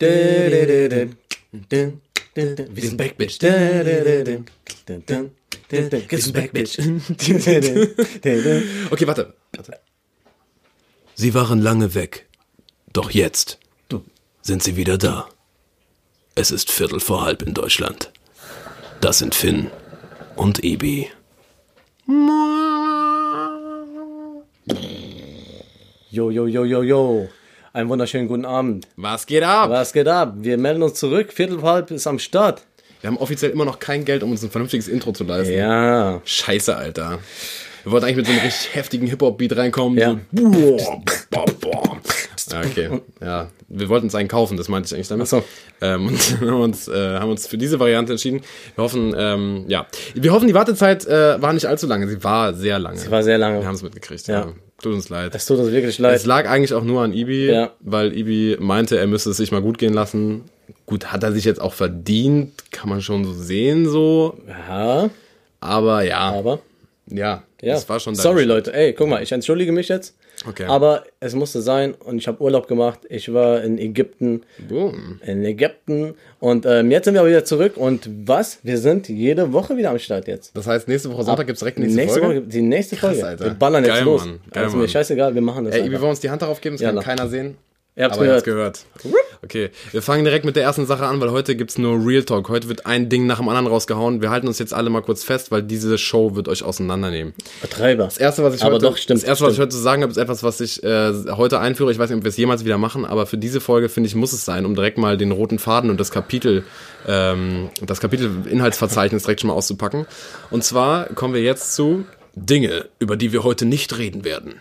Wir sind back, bitch. Wir sind back, bitch. Okay, warte. warte. Sie waren lange weg. Doch jetzt sind sie wieder da. Es ist Viertel vor halb in Deutschland. Das sind Finn und Ibi. Jo, jo, jo, jo, jo. Einen wunderschönen guten Abend. Was geht ab? Was geht ab? Wir melden uns zurück. Viertel vor halb ist am Start. Wir haben offiziell immer noch kein Geld, um uns ein vernünftiges Intro zu leisten. Ja. Scheiße, Alter. Wir wollten eigentlich mit so einem richtig heftigen Hip-Hop-Beat reinkommen. Ja. So. Ja, okay. Ja, wir wollten uns einen kaufen, das meinte ich eigentlich damit. Ach so. Ähm, und haben uns, äh, haben uns für diese Variante entschieden. Wir hoffen, ähm, ja. Wir hoffen, die Wartezeit äh, war nicht allzu lange. Sie war sehr lange. Sie war sehr lange. Wir haben es mitgekriegt, ja. Ja. Tut uns leid. Es tut uns wirklich leid. Es lag eigentlich auch nur an Ibi, Ja. weil Ibi meinte, er müsste es sich mal gut gehen lassen. Gut, hat er sich jetzt auch verdient, kann man schon so sehen, so. Ja, Aber ja, aber. ja, Ja. das war schon Sorry. Leute. Ey, guck mal, ich entschuldige mich jetzt. Okay. Aber es musste sein und ich habe Urlaub gemacht. Ich war in Ägypten. Boom. In Ägypten. Und ähm, jetzt sind wir wieder zurück. Und was? Wir sind jede Woche wieder am Start jetzt. Das heißt, nächste Woche Sonntag gibt's direkt nächste, nächste Folge. Woche, die nächste Krass, Folge. Alter. Wir ballern jetzt Geil, los. Mann. Geil, also mir scheißegal, wir machen das. Ey, einfach. wollen wir uns die Hand darauf geben? Das kann Ja, keiner sehen. Ihr habt's gehört. gehört. Okay, wir fangen direkt mit der ersten Sache an, weil heute gibt's nur Real Talk. Heute wird ein Ding nach dem anderen rausgehauen. Wir halten uns jetzt alle mal kurz fest, weil diese Show wird euch auseinandernehmen. Betreiber. Das erste, was ich Aber heute, doch, stimmt, das erste, was ich heute zu sagen habe, ist etwas, was ich äh, heute einführe. Ich weiß nicht, ob wir es jemals wieder machen, aber für diese Folge finde ich muss es sein, um direkt mal den roten Faden und das Kapitel, ähm, das Kapitel Inhaltsverzeichnis direkt schon mal auszupacken. Und zwar kommen wir jetzt zu Dinge, über die wir heute nicht reden werden.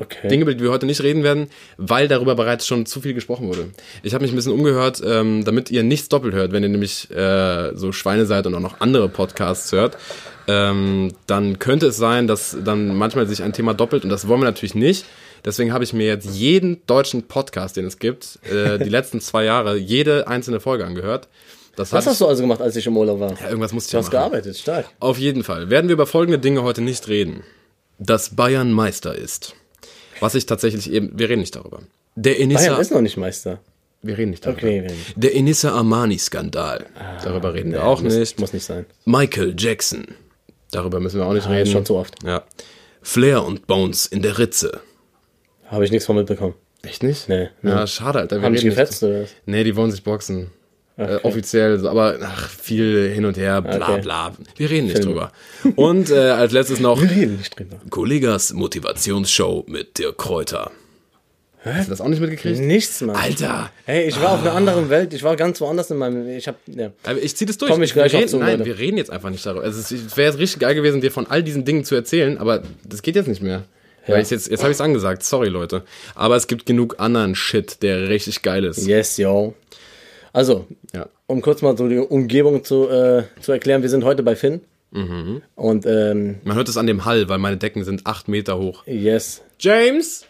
Okay. Dinge, über die wir heute nicht reden werden, weil darüber bereits schon zu viel gesprochen wurde. Ich habe mich ein bisschen umgehört, ähm, damit ihr nichts doppelt hört, wenn ihr nämlich äh, so Schweine seid und auch noch andere Podcasts hört, ähm, dann könnte es sein, dass dann manchmal sich ein Thema doppelt und das wollen wir natürlich nicht. Deswegen habe ich mir jetzt jeden deutschen Podcast, den es gibt, äh, die letzten zwei Jahre, jede einzelne Folge angehört. Das Was hast du also gemacht, als ich im Urlaub war? ja, irgendwas musste ich Du ja hast machen. gearbeitet, stark. Auf jeden Fall werden wir über folgende Dinge heute nicht reden. Dass Bayern Meister ist. Was ich tatsächlich eben, wir reden nicht darüber. Der Bayern Enissa, ist noch nicht Meister. wir reden nicht darüber. Okay, wir reden. Der Enissa Armani-Skandal. darüber reden wir auch muss, nicht. Muss nicht sein. Michael Jackson. Darüber müssen wir auch nicht reden. Schon zu oft. Ja. Flair und Bones in der Ritze. Habe ich nichts von mitbekommen. Echt nicht? Nee, Ja, schade, Alter. Wir Haben nicht- gefetzt oder was? Nee, die wollen sich boxen. Äh, Okay. offiziell, aber ach, viel hin und her, bla Okay. bla. Wir reden nicht Film. drüber. Und äh, als letztes noch Wir reden nicht drüber. Kollegas Motivationsshow mit Dirk Kräuter. Hast du das auch nicht mitgekriegt? Nichts, Mann. Alter! Hey, ich war auf einer anderen Welt. Ich war ganz woanders in meinem. Ich hab. Ja. Aber ich zieh das durch. Komm ich gleich wir reden, zu, Nein, Leute. wir reden jetzt einfach nicht darüber. Also es wäre jetzt richtig geil gewesen, dir von all diesen Dingen zu erzählen, aber das geht jetzt nicht mehr. Weil ich jetzt, jetzt habe ich es angesagt, sorry Leute. Aber es gibt genug anderen Shit, der richtig geil ist. Yes, yo. Also, Ja. um kurz mal so die Umgebung zu, äh, zu erklären, wir sind heute bei Finn. Mhm. Und ähm, Man hört es an dem Hall, weil meine Decken sind acht Meter hoch. yes. James?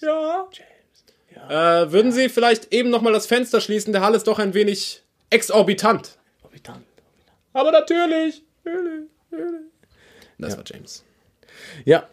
Ja. Äh, würden Sie vielleicht eben noch mal das Fenster schließen? Der Hall ist doch ein wenig exorbitant. Aber natürlich. natürlich, natürlich. Das war James. Ja.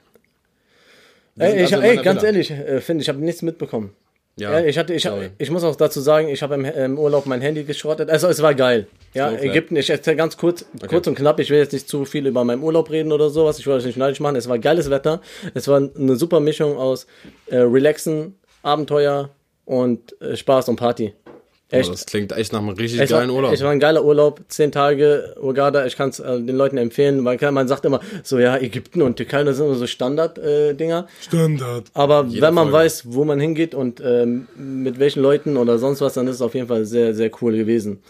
Ey, ich, also ey ganz Villa. ehrlich, äh, Finn, ich habe nichts mitbekommen. Ja, Ja, ich hatte, ich, sorry. ich muss auch dazu sagen, ich habe im, im Urlaub mein Handy geschrottet. Also es war geil. Ja, Snowflake. Ägypten, ich erzähle ganz kurz, kurz und knapp, ich will jetzt nicht zu viel über meinen Urlaub reden oder sowas, ich will euch nicht neidisch machen. Es war geiles Wetter. Es war eine super Mischung aus äh, Relaxen, Abenteuer und äh, Spaß und Party. Oh, Echt. das klingt echt nach einem richtig Es war, geilen Urlaub. es war ein geiler Urlaub, zehn Tage Hurghada. Ich kann es äh, den Leuten empfehlen, weil man sagt immer so, ja, Ägypten und Türkei, das sind immer so Standard-Dinger. Standard. Aber Jede wenn man Folge. weiß, wo man hingeht und ähm, mit welchen Leuten oder sonst was, dann ist es auf jeden Fall sehr, sehr cool gewesen.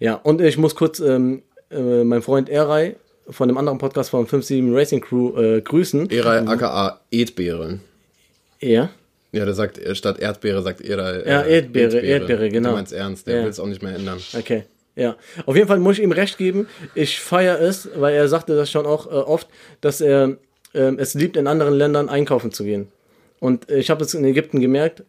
Ja, und ich muss kurz ähm, äh, meinen Freund Eray von dem anderen Podcast von 57 Racing Crew äh, grüßen. Eray aka Edbeere. Ja. Ja, der sagt, äh, statt Erdbeere sagt Eray. Ja, Erdbeere, Erdbeere, genau. Der meint's ernst, der Ja. will es auch nicht mehr ändern. Okay. Ja, auf jeden Fall muss ich ihm recht geben. Ich feiere es, weil er sagte das schon auch äh, oft, dass er ähm, es liebt, in anderen Ländern einkaufen zu gehen. Und ich habe es in Ägypten gemerkt.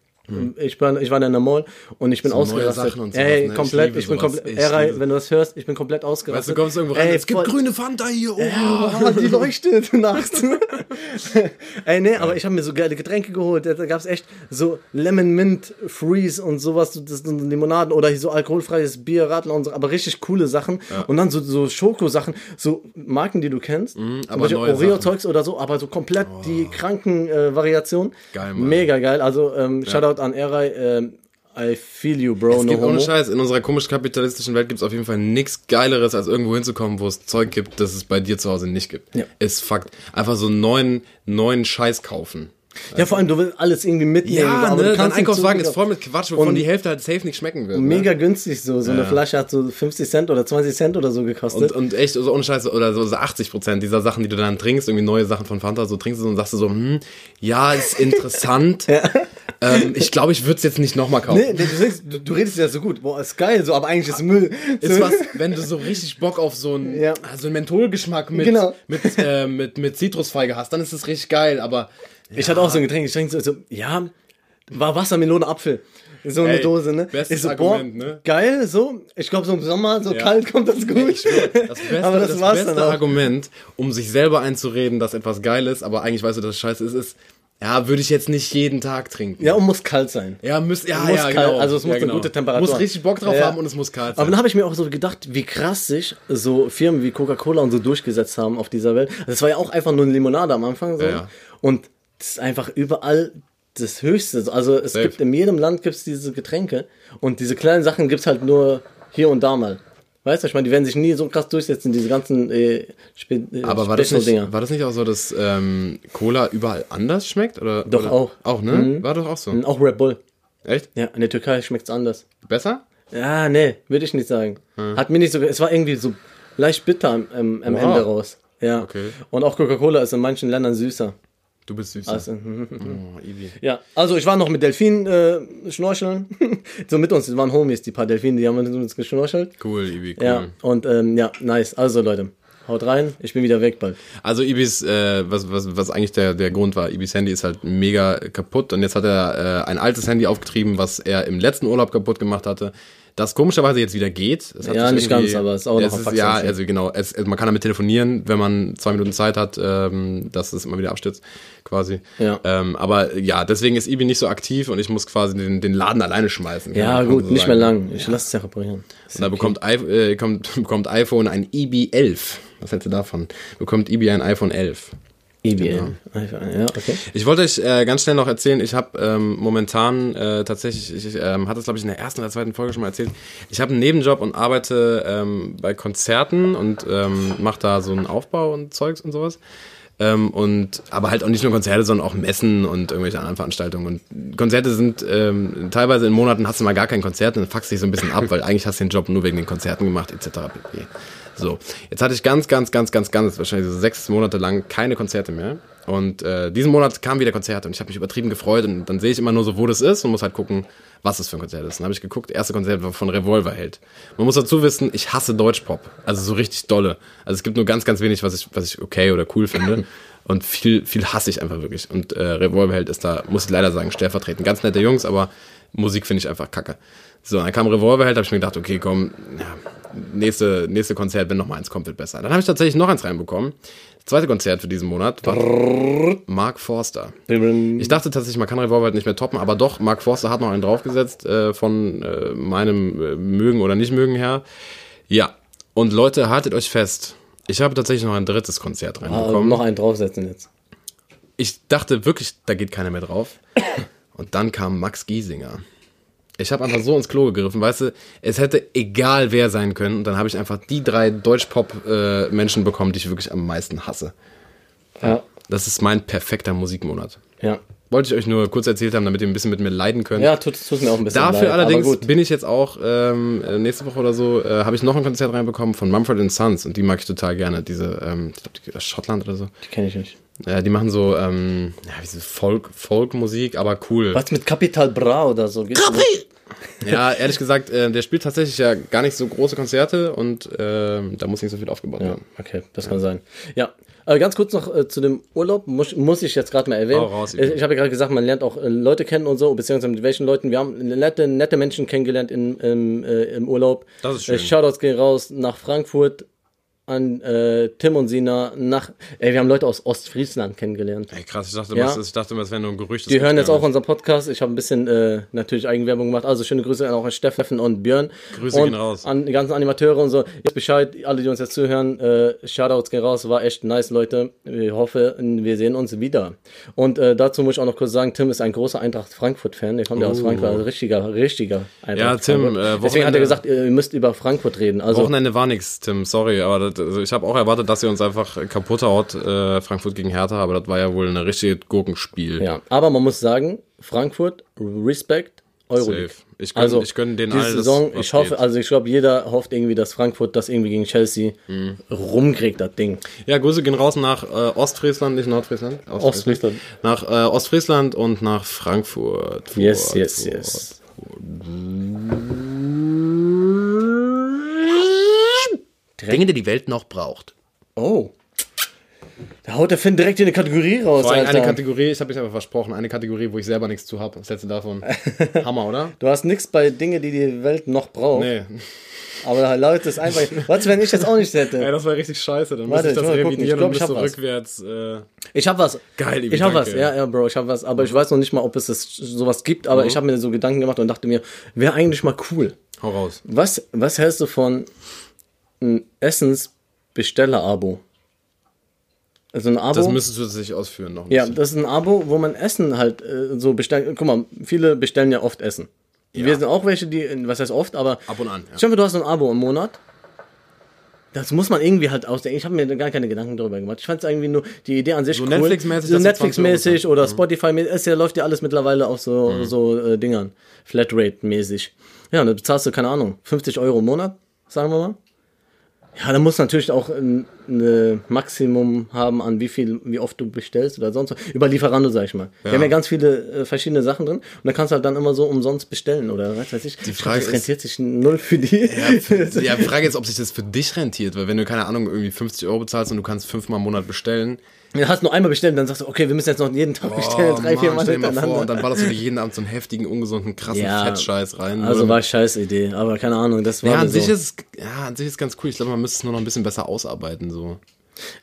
Ich, bin, ich war in der Mall und ich bin neue ausgerastet. Und sowas, Ey, ne? Ich komplett, liebe ich, bin komplett, Ich Eray, wenn du das hörst, ich bin komplett Weißt ausgerastet. du, kommst irgendwo rein, Ey, es gibt grüne Fanta hier. Oh. Ja, die leuchtet nachts. Ey, nee, aber ich habe mir so geile Getränke geholt. Da gab es echt so Lemon Mint Freeze und sowas, so- das sind Limonaden oder hier so alkoholfreies Bier, Radler und so, aber richtig coole Sachen. Und dann so, so Schokosachen, so Marken, die du kennst. Mhm, aber neue Oreo-Zeugs oder so, aber so komplett die kranken äh, Variationen. Geil, Mann. Mega geil. Also, ähm, Shoutout an Eray. Ähm, I feel you, bro. Es no gibt ohne homo. Scheiß, in unserer komisch kapitalistischen Welt gibt es auf jeden Fall nichts Geileres, als irgendwo hinzukommen, wo es Zeug gibt, das es bei dir zu Hause nicht gibt. Ja. Ist Fakt. Einfach so einen neuen, neuen Scheiß kaufen. Ja, vor allem, du willst alles irgendwie mitnehmen. so, aber ne? Dein kannst Einkaufswagen ist voll mit Quatsch, wovon Und- die Hälfte halt safe nicht schmecken wird. Ne? Mega günstig so. So eine Flasche hat so 50 Cent oder 20 Cent oder so gekostet. Und, und echt, so ohne Scheiße, oder so, so 80 Prozent dieser Sachen, die du dann trinkst, irgendwie neue Sachen von Fanta, so trinkst du und sagst du so, hm, ja, ist interessant. ähm, ich glaube, ich würde es jetzt nicht nochmal kaufen. Nee, du, redest- du, redest ja so gut. Boah, ist geil, so, aber eigentlich ist Müll. Ist so, was, wenn du so richtig Bock auf so einen, Ja. so einen Mentholgeschmack mit, Genau. mit, äh, mit, mit Zitrusfeige hast, dann ist das richtig geil, aber Ich hatte auch so ein Getränk, ich trinke so, so, ja, war Wasser, Melone, Apfel. So eine Ey, Dose, ne? bestes so, Argument, boah, ne? geil, so. Ich glaube, so im Sommer, so Ja. kalt kommt das gut. Ich das beste, aber das, das beste. Argument, um sich selber einzureden, dass etwas geil ist, aber eigentlich weißt du, dass es scheiße ist, ist, ja, würde ich jetzt nicht jeden Tag trinken. Ja, und muss kalt sein. Ja, muss, ja, Muss ja, kalt, genau. also es muss ja, eine genau. gute Temperatur Muss richtig Bock drauf Ja. haben und es muss kalt sein. Aber dann habe ich mir auch so gedacht, wie krass sich so Firmen wie Coca-Cola und so durchgesetzt haben auf dieser Welt. Das war ja auch einfach nur eine Limonade am Anfang so. Ja. Und das ist einfach überall das Höchste. Also es Safe. gibt in jedem Land gibt's diese Getränke und diese kleinen Sachen gibt's halt nur hier und da mal. Weißt du, ich meine, die werden sich nie so krass durchsetzen, diese ganzen äh, Spe äh, Aber war das, nicht, war das nicht auch so, dass ähm, Cola überall anders schmeckt? Oder, Doch, oder? auch. Auch, ne? War doch auch so. Und auch Red Bull. Echt? Ja, in der Türkei schmeckt's anders. Besser? Ja, nee, würde ich nicht sagen. Hat mir nicht so, es war irgendwie so leicht bitter am, am, am Wow. Ende raus. Ja. Okay. Und auch Coca-Cola ist in manchen Ländern süßer. Du bist süß. Also, oh, Ibi. ja, also ich war noch mit Delfinen äh, schnorcheln. so mit uns, das waren Homies, die paar Delfine, die haben mit uns geschnorchelt. Cool, Ibi, cool. Ja, und ähm, ja, nice. Also Leute, haut rein, ich bin wieder weg bald. Also Ibis, äh, was, was, was eigentlich der, der Grund war, Ibis Handy ist halt mega kaputt und jetzt hat er äh, ein altes Handy aufgetrieben, was er im letzten Urlaub kaputt gemacht hatte. Das komischerweise jetzt wieder geht. Es hat Ja, nicht ganz, aber es ist auch noch ist, Ja, also genau, es, man kann damit telefonieren, wenn man zwei Minuten Zeit hat, ähm, dass es immer wieder abstürzt, quasi. Ja. Ähm, aber ja, deswegen ist Ibi nicht so aktiv und ich muss quasi den, den Laden alleine schmeißen. Ja, gut, so nicht sagen. mehr lang. Ich lasse es ja reparieren. Und da bekommt, I äh, kommt, bekommt iPhone ein IB 11. Was hältst du davon? Bekommt Ibi ein iPhone 11. EBL. Einfach, Ja, okay. Ich wollte euch äh, ganz schnell noch erzählen, ich habe ähm, momentan äh, tatsächlich, ich, ich ähm, hatte es glaube ich in der ersten oder zweiten Folge schon mal erzählt, ich habe einen Nebenjob und arbeite ähm, bei Konzerten und ähm, mache da so einen Aufbau und Zeugs und sowas. Ähm, und aber halt auch nicht nur Konzerte, sondern auch Messen und irgendwelche anderen Veranstaltungen. Und Konzerte sind ähm, teilweise in Monaten hast du mal gar kein Konzert und dann fuckst dich so ein bisschen ab, weil eigentlich hast du den Job nur wegen den Konzerten gemacht, etc. pp. So, jetzt hatte ich ganz, ganz, ganz, ganz, ganz, wahrscheinlich so sechs Monate lang keine Konzerte mehr. Und äh, diesen Monat kamen wieder Konzerte und ich habe mich übertrieben gefreut und dann sehe ich immer nur so, wo das ist und muss halt gucken, was das für ein Konzert ist. Dann habe ich geguckt, erste Konzert war von Revolverheld. Man muss dazu wissen, ich hasse Deutschpop, also so richtig dolle. Also es gibt nur ganz, ganz wenig, was ich, was ich okay oder cool finde. Und viel, viel hasse ich einfach wirklich. Und äh, Revolverheld ist da, muss ich leider sagen, stellvertretend. Ganz nette Jungs, aber Musik finde ich einfach kacke. So, dann kam Revolverheld, habe ich mir gedacht, okay, komm, ja, nächste, nächste Konzert, wenn noch mal eins kommt, wird besser. Dann habe ich tatsächlich noch eins reinbekommen. Das zweite Konzert für diesen Monat war Mark Forster. Ich dachte tatsächlich, man kann Revolverheld nicht mehr toppen, aber doch, Mark Forster hat noch einen draufgesetzt, äh, von äh, meinem äh, Mögen oder Nicht-Mögen her. Ja, und Leute, haltet euch fest. Ich habe tatsächlich noch ein drittes Konzert Ah, reinbekommen. noch einen draufsetzen jetzt. Ich dachte wirklich, da geht keiner mehr drauf. Und dann kam Max Giesinger. Ich habe einfach so ins Klo gegriffen, weißt du, es hätte egal wer sein können. Und dann habe ich einfach die drei Deutsch-Pop-Menschen bekommen, die ich wirklich am meisten hasse. Ja. Das ist mein perfekter Musikmonat. Ja. Wollte ich euch nur kurz erzählt haben, damit ihr ein bisschen mit mir leiden könnt. Ja, tut, tut mir auch ein bisschen Dafür leid, allerdings bin ich jetzt auch ähm, äh, nächste Woche oder so, äh, habe ich noch ein Konzert reinbekommen von Mumford Sons und die mag ich total gerne. Diese, ähm, ich glaube, die aus Schottland oder so. Die kenne ich nicht. Ja, die machen so, ähm, ja, wie so Folk, Folkmusik, aber cool. Was mit Capital Bra oder so? Nicht? Ja, ehrlich gesagt, äh, der spielt tatsächlich ja gar nicht so große Konzerte und äh, da muss nicht so viel aufgebaut Ja, werden. okay, das kann sein. Ja, äh, ganz kurz noch äh, zu dem Urlaub, muss, muss ich jetzt gerade mal erwähnen. Raus, ich Ivo. ich habe ja gerade gesagt, man lernt auch äh, Leute kennen und so, beziehungsweise mit welchen Leuten. Wir haben nette, nette Menschen kennengelernt in, im, äh, im Urlaub. Das ist schön. Äh, Shoutouts gehen raus nach Frankfurt an äh, Tim und Sina nach. Ey, wir haben Leute aus Ostfriesland kennengelernt. Ey, krass, ich dachte, Ja. immer, ich dachte immer, es wäre nur ein Gerücht. das Die hören jetzt auch unseren Podcast. Ich habe ein bisschen äh, natürlich Eigenwerbung gemacht. Also schöne Grüße auch an Steffen und Björn. Grüße und gehen raus. An die ganzen Animateure und so. Jetzt Bescheid, alle, die uns jetzt zuhören. Äh, Shoutouts gehen raus. War echt nice, Leute. Ich hoffe, wir sehen uns wieder. Und äh, dazu muss ich auch noch kurz sagen, Tim ist ein großer Eintracht Frankfurt-Fan. Der kommt ja aus Frankfurt. Also richtiger, richtiger Eintracht Ja, Tim, äh, Deswegen hat er gesagt, ihr müsst über Frankfurt reden. Also Wochenende war nix, Tim, sorry, aber also ich habe auch erwartet, dass ihr uns einfach kaputt haut, äh, Frankfurt gegen Hertha, aber das war ja wohl ein richtiges Gurkenspiel. Ja, aber man muss sagen, Frankfurt, Respekt, Euroleague. Safe. Ich gönn- also, ich diese alles, Saison, ich hoffe, geht. also ich glaube, jeder hofft irgendwie, dass Frankfurt das irgendwie gegen Chelsea Mhm. rumkriegt, das Ding. Ja, Grüße gehen raus nach äh, Ostfriesland, nicht Nordfriesland. Ostfriesland. Nach äh, Ostfriesland und nach Frankfurt. Yes, Furt, yes, Furt. yes. Dinge, die die Welt noch braucht. Oh. Da haut der Finn direkt in eine Kategorie raus, Vor allem Alter. eine Kategorie, ich habe mich aber versprochen, eine Kategorie, wo ich selber nichts zu habe. Was hältst du davon? Hammer, oder? du hast nichts bei Dinge, die die Welt noch braucht. Nee. Aber Leute, ist einfach. Was, wenn ich das auch nicht hätte? Ey, das war richtig scheiße. Dann Warte, muss ich ich das gucken. Ich revidieren glaub, und hab was. rückwärts. Äh, Ich hab was. Geil, Ibi, Ich hab was. Ja, ja, Bro, ich hab was. Aber ich weiß noch nicht mal, ob es das sowas gibt. Aber ich habe mir so Gedanken gemacht und dachte mir, wäre eigentlich mal cool. hau raus. Was, was hältst du von einem Essensbesteller-Abo? Also ein Abo. Das müsstest du sich ausführen noch ein ja, bisschen. das ist ein Abo, wo man Essen halt äh, so bestellen. Guck mal, viele bestellen ja oft Essen. Wir sind auch welche, die, was heißt oft, aber. Ab und an, ja. Dir vor, du hast so ein Abo im Monat. Das muss man irgendwie halt ausdenken. Ich habe mir gar keine Gedanken darüber gemacht. Ich fand es irgendwie nur die Idee an sich cool. Netflix-mäßig, so dass du 20 Euro Netflix-mäßig oder Spotify-mäßig. Es ja, läuft ja alles mittlerweile auf so, so äh, Dingern. Flatrate-mäßig. Ja, und dann bezahlst du, keine Ahnung, 50 Euro im Monat, sagen wir mal. Ja, dann musst du natürlich auch ein ein Maximum haben an wie viel, wie oft du bestellst oder sonst was. Über Lieferando, sag ich mal. Die haben ja ganz viele äh, verschiedene Sachen drin und da kannst du halt dann immer so umsonst bestellen oder was weiß ich. Die Frage das ist- rentiert sich null für die. Ja, die Frage ist, ob sich das für dich rentiert, weil wenn du, keine Ahnung, irgendwie 50 Euro bezahlst und du kannst fünfmal im Monat bestellen, Du hast nur einmal bestellt, dann sagst du, okay, wir müssen jetzt noch jeden Tag bestellen, oh, drei, vier Mann, Mal dir mal vor, hintereinander. und dann ballerst du dir jeden Abend so einen heftigen, ungesunden, krassen Ja, Fettscheiß rein. also Nur war scheiß Idee, aber keine Ahnung, das war ja, an so. sich ist ja, an sich ist ganz cool. Ich glaube, man müsste es nur noch ein bisschen besser ausarbeiten, so.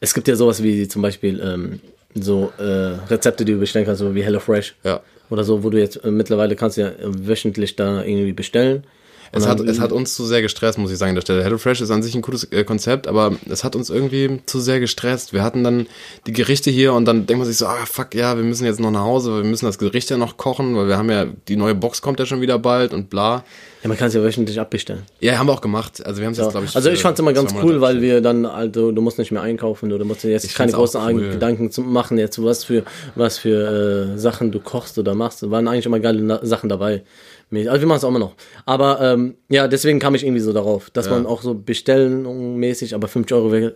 Es gibt ja sowas wie zum Beispiel ähm, so äh, Rezepte, die du bestellen kannst, so wie HelloFresh. Ja. Oder so, wo du jetzt äh, mittlerweile kannst du ja äh, wöchentlich da irgendwie bestellen. Es hat, es hat uns zu sehr gestresst, muss ich sagen, an der Stelle. HelloFresh ist an sich ein cooles äh, Konzept, aber es hat uns irgendwie zu sehr gestresst. Wir hatten dann die Gerichte hier und dann denkt man sich so, ah fuck, ja, wir müssen jetzt noch nach Hause, weil wir müssen das Gericht ja noch kochen, weil wir haben ja, die neue Box kommt ja schon wieder bald und bla. Ja, man kann es ja wöchentlich abbestellen. Ja, haben wir auch gemacht. Also wir haben es jetzt, glaube ich. also ich fand es immer ganz cool, weil wir dann, also du musst nicht mehr einkaufen oder du musst dir jetzt Ich keine großen cool. Gedanken zu machen, jetzt was für was für äh, Sachen du kochst oder machst. Da waren eigentlich immer geile Na Sachen dabei. Also wir machen es auch immer noch. Aber ähm, ja, deswegen kam ich irgendwie so darauf, dass man auch so bestellenmäßig, aber 50 Euro wäre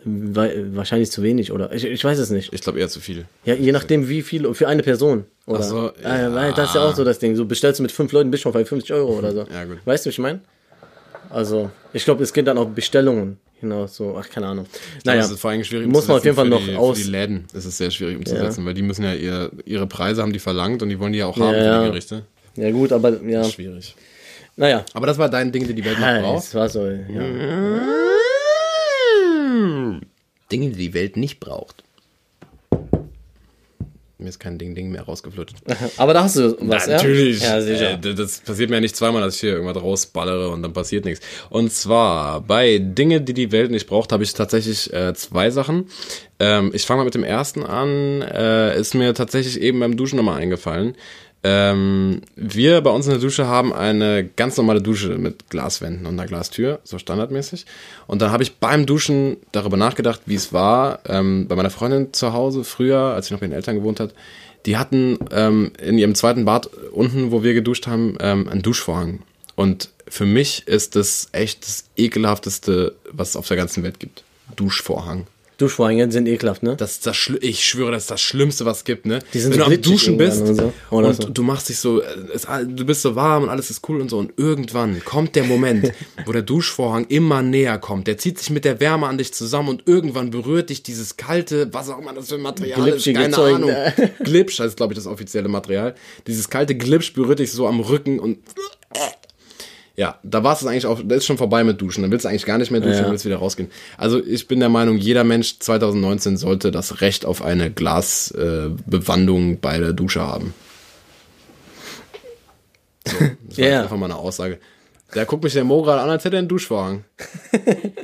wahrscheinlich zu wenig, oder? Ich, ich weiß es nicht. Ich glaube eher zu viel. Ja, je nachdem wie viel für eine Person. Oder? Ach so, äh, ja. weil Das ist ja auch so das Ding. So bestellst du mit fünf Leuten, bist schon bei 50 Euro oder so. Ja, gut. Weißt du, was ich meine? Also, ich glaube, es geht dann auf Bestellungen hinaus. So, ach, keine Ahnung. Naja, Das ist vor allem schwierig muss man auf jeden Fall noch die, aus. Für die Läden ist es sehr schwierig umzusetzen, weil die müssen ja ihr, ihre Preise haben die verlangt und die wollen die ja auch haben Ja, für ja. die Gerichte. Ja, gut, aber ja. Schwierig. Naja. Aber das war dein Ding, die die Welt noch Ja, braucht. es war so, ja. Dinge, die die Welt nicht braucht. Mir ist kein Ding-Ding mehr rausgeflutscht. Aber da hast du was, Natürlich. ja? Ja. Äh, das passiert mir ja nicht zweimal, dass ich hier irgendwas rausballere und dann passiert nichts. Und zwar bei Dinge, die die Welt nicht braucht, habe ich tatsächlich äh, zwei Sachen. Ähm, ich fange mal mit dem ersten an. Äh, ist mir tatsächlich eben beim Duschen nochmal eingefallen. Ähm, wir bei uns in der Dusche haben eine ganz normale Dusche mit Glaswänden und einer Glastür, so standardmäßig. Und dann habe ich beim Duschen darüber nachgedacht, wie es war, ähm, bei meiner Freundin zu Hause früher, als sie noch bei den Eltern gewohnt hat. Die hatten ähm, in ihrem zweiten Bad unten, wo wir geduscht haben, ähm, einen Duschvorhang. Und für mich ist das echt das ekelhafteste, was es auf der ganzen Welt gibt. Duschvorhang. Duschvorhänge sind ekelhaft, ne? Das ist das ich schwöre, das ist das Schlimmste, was es gibt, ne? Die sind Wenn so du am Duschen bist und, und so. Oder so. du machst dich so, es, du bist so warm und alles ist cool und so und irgendwann kommt der Moment, wo der Duschvorhang immer näher kommt. Der zieht sich mit der Wärme an dich zusammen und irgendwann berührt dich dieses kalte, was auch immer das für ein Material Glitschige ist, keine Zeug, Ahnung. ne? Glitsch heißt, glaube ich, das offizielle Material. Dieses kalte Glitsch berührt dich so am Rücken und ja, da war es eigentlich auch, da ist schon vorbei mit Duschen. Dann willst du eigentlich gar nicht mehr duschen, Ja. dann willst du wieder rausgehen. Also ich bin der Meinung, jeder Mensch 2019 sollte das Recht auf eine Glasbewandung äh, bei der Dusche haben. So, das war Ja. jetzt einfach mal eine Aussage. Da guckt mich der Mo gerade an, als hätte er einen Duschwagen.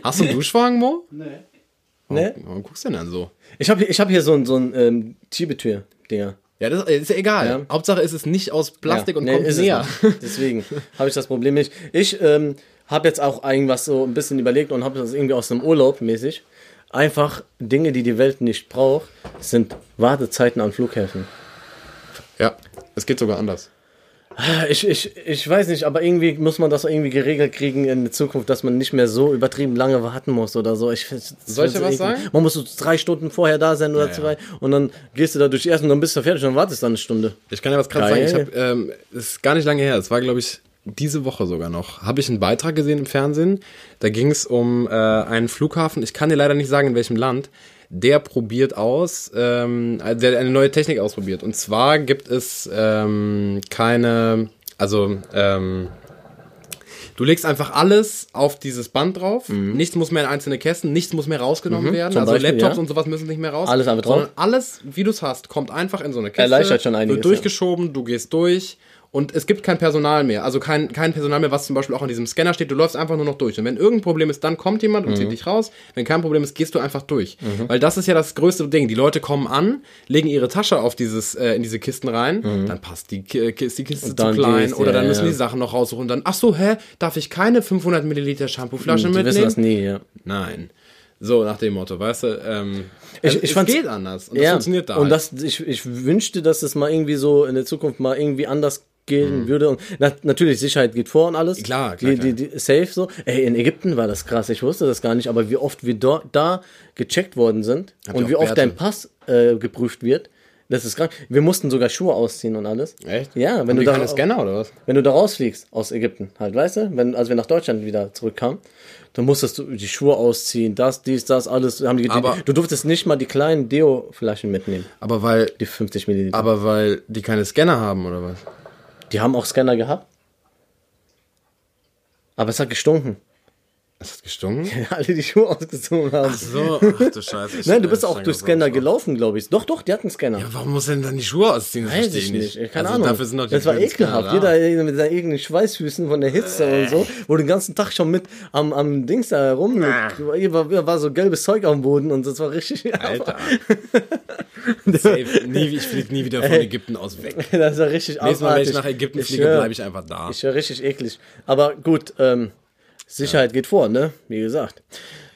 Hast du einen Duschwagen, Mo? Ne? Warum guckst du denn dann so? Ich habe ich hab hier so ein, so ein ähm, Schiebetür-Dinger. Ja, das ist ja egal. Ja. Hauptsache ist es nicht aus Plastik Ja, und nee, kommt näher. Deswegen habe ich das Problem nicht. Ich ähm, habe jetzt auch irgendwas so ein bisschen überlegt und habe das irgendwie aus einem Urlaub mäßig. Einfach Dinge, die die Welt nicht braucht, sind Wartezeiten an Flughäfen. Ja, es geht sogar anders. Ich, ich, ich weiß nicht, aber irgendwie muss man das irgendwie geregelt kriegen in der Zukunft, dass man nicht mehr so übertrieben lange warten muss oder so. Ich, Soll ich dir was eklig. sagen? Man muss so drei Stunden vorher da sein oder Ja, ja. zwei und dann gehst du da durch die ersten und dann bist du fertig und dann wartest du eine Stunde. Ich kann ja was gerade sagen. Ich habe, ähm, es ist gar nicht lange her. Es war, glaube ich, diese Woche sogar noch. Habe ich einen Beitrag gesehen im Fernsehen. Da ging es um äh, einen Flughafen. Ich kann dir leider nicht sagen, in welchem Land. Der probiert aus, ähm, der eine neue Technik ausprobiert. Und zwar gibt es ähm, keine, also ähm, Du legst einfach alles auf dieses Band drauf. Nichts muss mehr in einzelne Kästen, nichts muss mehr rausgenommen werden. Mhm. zum Also Beispiel, Laptops ja. und sowas müssen nicht mehr raus. Alles einfach drauf. Sondern alles, wie du es hast, kommt einfach in so eine Kiste. Erleichtert schon einiges, Wird durchgeschoben, du gehst durch. Und es gibt kein Personal mehr. Also kein, kein Personal mehr, was zum Beispiel auch an diesem Scanner steht. Du läufst einfach nur noch durch. Und wenn irgendein Problem ist, dann kommt jemand und zieht dich raus. Wenn kein Problem ist, gehst du einfach durch. Weil das ist ja das größte Ding. Die Leute kommen an, legen ihre Tasche auf dieses, äh, in diese Kisten rein. Dann passt die, Ki- ist die Kiste zu klein. gehst- oder ja, dann müssen ja. die Sachen noch raussuchen. Und dann, ach so, hä, darf ich keine 500 Milliliter Shampooflasche wissen mitnehmen? das nie, ja. Nein. So, nach dem Motto, weißt du, ähm, Ich- also ich es fand's- geht anders. Und das funktioniert da. Und halt. das, ich, ich wünschte, dass es mal irgendwie so in der Zukunft mal irgendwie anders gehen würde. Und na, natürlich, Sicherheit geht vor und alles. Mhm. Klar, klar, die, die, die, safe so. Ey, in Ägypten war das krass, ich wusste das gar nicht, aber wie oft wir dort da gecheckt worden sind Habt und wie oft Bärte? dein Pass äh, geprüft wird. Das ist krank. Wir mussten sogar Schuhe ausziehen und alles. Echt? Ja, wenn Haben du da keine Scanner oder was? wenn du da rausfliegst aus Ägypten, halt, weißt du, wenn, als wir nach Deutschland wieder zurückkamen, dann musstest du die Schuhe ausziehen, das, dies, das, alles. Haben die, Aber- du durftest nicht mal die kleinen Deo-Flaschen mitnehmen, Aber weil, die 50 Milliliter. aber weil die keine Scanner haben oder was? Die haben auch Scanner gehabt. Aber es hat gestunken. Es hat gestunken? Alle die Schuhe ausgezogen haben. So, ach du Scheiße. Ich- Nein, du bist auch durch Scanner Schlauch. gelaufen, glaube ich. Doch, doch, die hatten Scanner. Ja, warum muss denn dann die Schuhe ausziehen? Das Weiß ich nicht, keine also Ahnung. Dafür sind doch die das war ekelhaft. da. Jeder mit seinen eigenen Schweißfüßen von der Hitze und so, wo den ganzen Tag schon mit am, am Dings da herum. Hier war, hier war so gelbes Zeug am Boden und das war richtig. Alter. Safe. Nie, ich fliege nie wieder von Ägypten aus weg. das war richtig Nächstes Mal, wenn ich nach Ägypten Ich fliege, bleibe ich einfach da. Ich höre richtig eklig. Aber gut, ähm, Sicherheit geht vor, ne? Wie gesagt.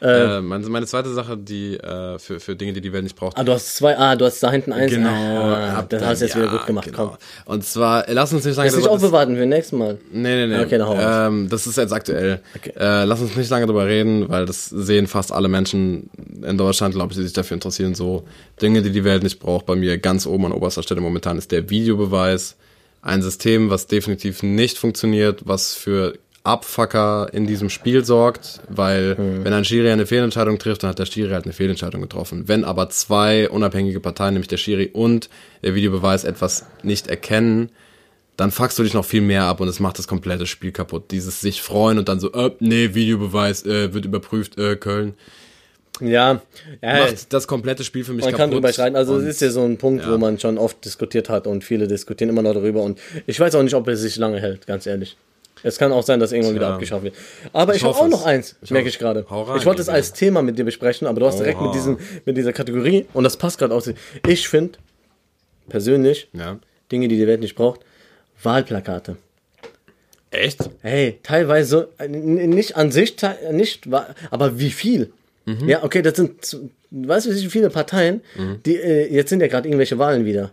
Äh, meine, meine zweite Sache, die äh, für, für Dinge, die die Welt nicht braucht. Ah, du hast zwei, ah, du hast da hinten eins. Genau. Ah, das dann- hast du jetzt wieder ja, gut gemacht, genau. komm. Und zwar, äh, lass uns nicht lange Das nicht drüber- aufbewahren für nächstes Mal. Nee, nee, nee. Okay, dann ähm, das ist jetzt aktuell. Okay. Äh, lass uns nicht lange drüber reden, weil das sehen fast alle Menschen in Deutschland, glaube ich, die sich dafür interessieren. So Dinge, die die Welt nicht braucht. Bei mir ganz oben an oberster Stelle momentan ist der Videobeweis. Ein System, was definitiv nicht funktioniert, was für Abfucker in diesem Spiel sorgt, weil Hm. wenn ein Schiri eine Fehlentscheidung trifft, dann hat der Schiri halt eine Fehlentscheidung getroffen. Wenn aber zwei unabhängige Parteien, nämlich der Schiri und der Videobeweis, etwas nicht erkennen, dann fuckst du dich noch viel mehr ab und es macht das komplette Spiel kaputt. Dieses sich freuen und dann so, äh, nee, Videobeweis äh, wird überprüft, äh, Köln. Ja, ja Macht das komplette Spiel für mich man kaputt. kann drüber streiten. Also es ist ja so ein Punkt, ja. wo man schon oft diskutiert hat und viele diskutieren immer noch darüber. Und ich weiß auch nicht, ob es sich lange hält, ganz ehrlich. Es kann auch sein, dass irgendwann wieder Tja. abgeschafft wird. Aber ich, Ich habe auch noch eins, Ich merke ich gerade. Ich wollte es als Thema mit dir besprechen, aber du hast direkt mit, diesem, mit dieser Kategorie, und das passt gerade aus. Ich finde, persönlich, Ja. Dinge, die die Welt nicht braucht, Wahlplakate. Echt? Hey, teilweise, äh, nicht an sich, nicht, aber wie viel? Mhm. Ja, okay, das sind, weißt du, wie viele Parteien, die, äh, jetzt sind ja gerade irgendwelche Wahlen wieder.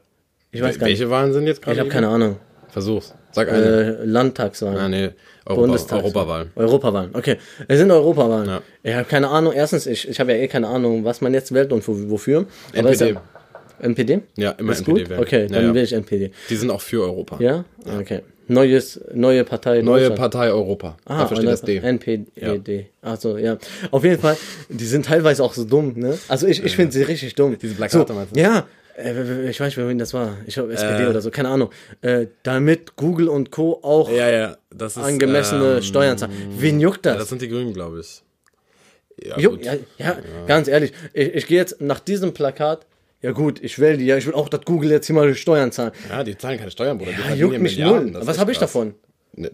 Ich weiß gar nicht. Welche Wahlen sind jetzt gerade? Ich habe keine Ahnung. Versuch's. Sag eine. Äh, Landtagswahlen. ah, nee. Europa, Bundestags- Europawahl. Europawahlen, okay. Es sind Europawahlen. Ja. Ich habe keine Ahnung. Erstens, ich, ich habe ja eh keine Ahnung, was man jetzt wählt und wo- wofür. Aber NPD. ja- NPD? Ja, immer ist NPD gut? wählen. Okay, Ja, dann ja. will ich NPD. Die sind auch für Europa. Ja? Okay. Neues, neue Partei. Neue. Partei Europa. Ah, Dafür steht das D. NPD. Achso, ja. Auf jeden Fall, die sind teilweise auch so dumm, ne? Also ich, ich finde sie richtig dumm. Diese Plakate so, meinst du? Ja. Äh, ich weiß nicht, wen das war. Ich glaube SPD Äh. oder so, keine Ahnung. Äh, damit Google und Co. auch Ja, ja. Das ist, angemessene ähm, Steuern zahlen. Wen juckt Ja, das? das sind die Grünen, glaube ich. Ja, Juck, ja, ja, ganz ehrlich, ich, ich gehe jetzt nach diesem Plakat, ja gut, ich will die, ja, ich will auch, dass Google jetzt hier mal Steuern zahlen. ja, die zahlen keine Steuern, Bruder. Die juckt mich null. Das Was habe ich davon? Ne,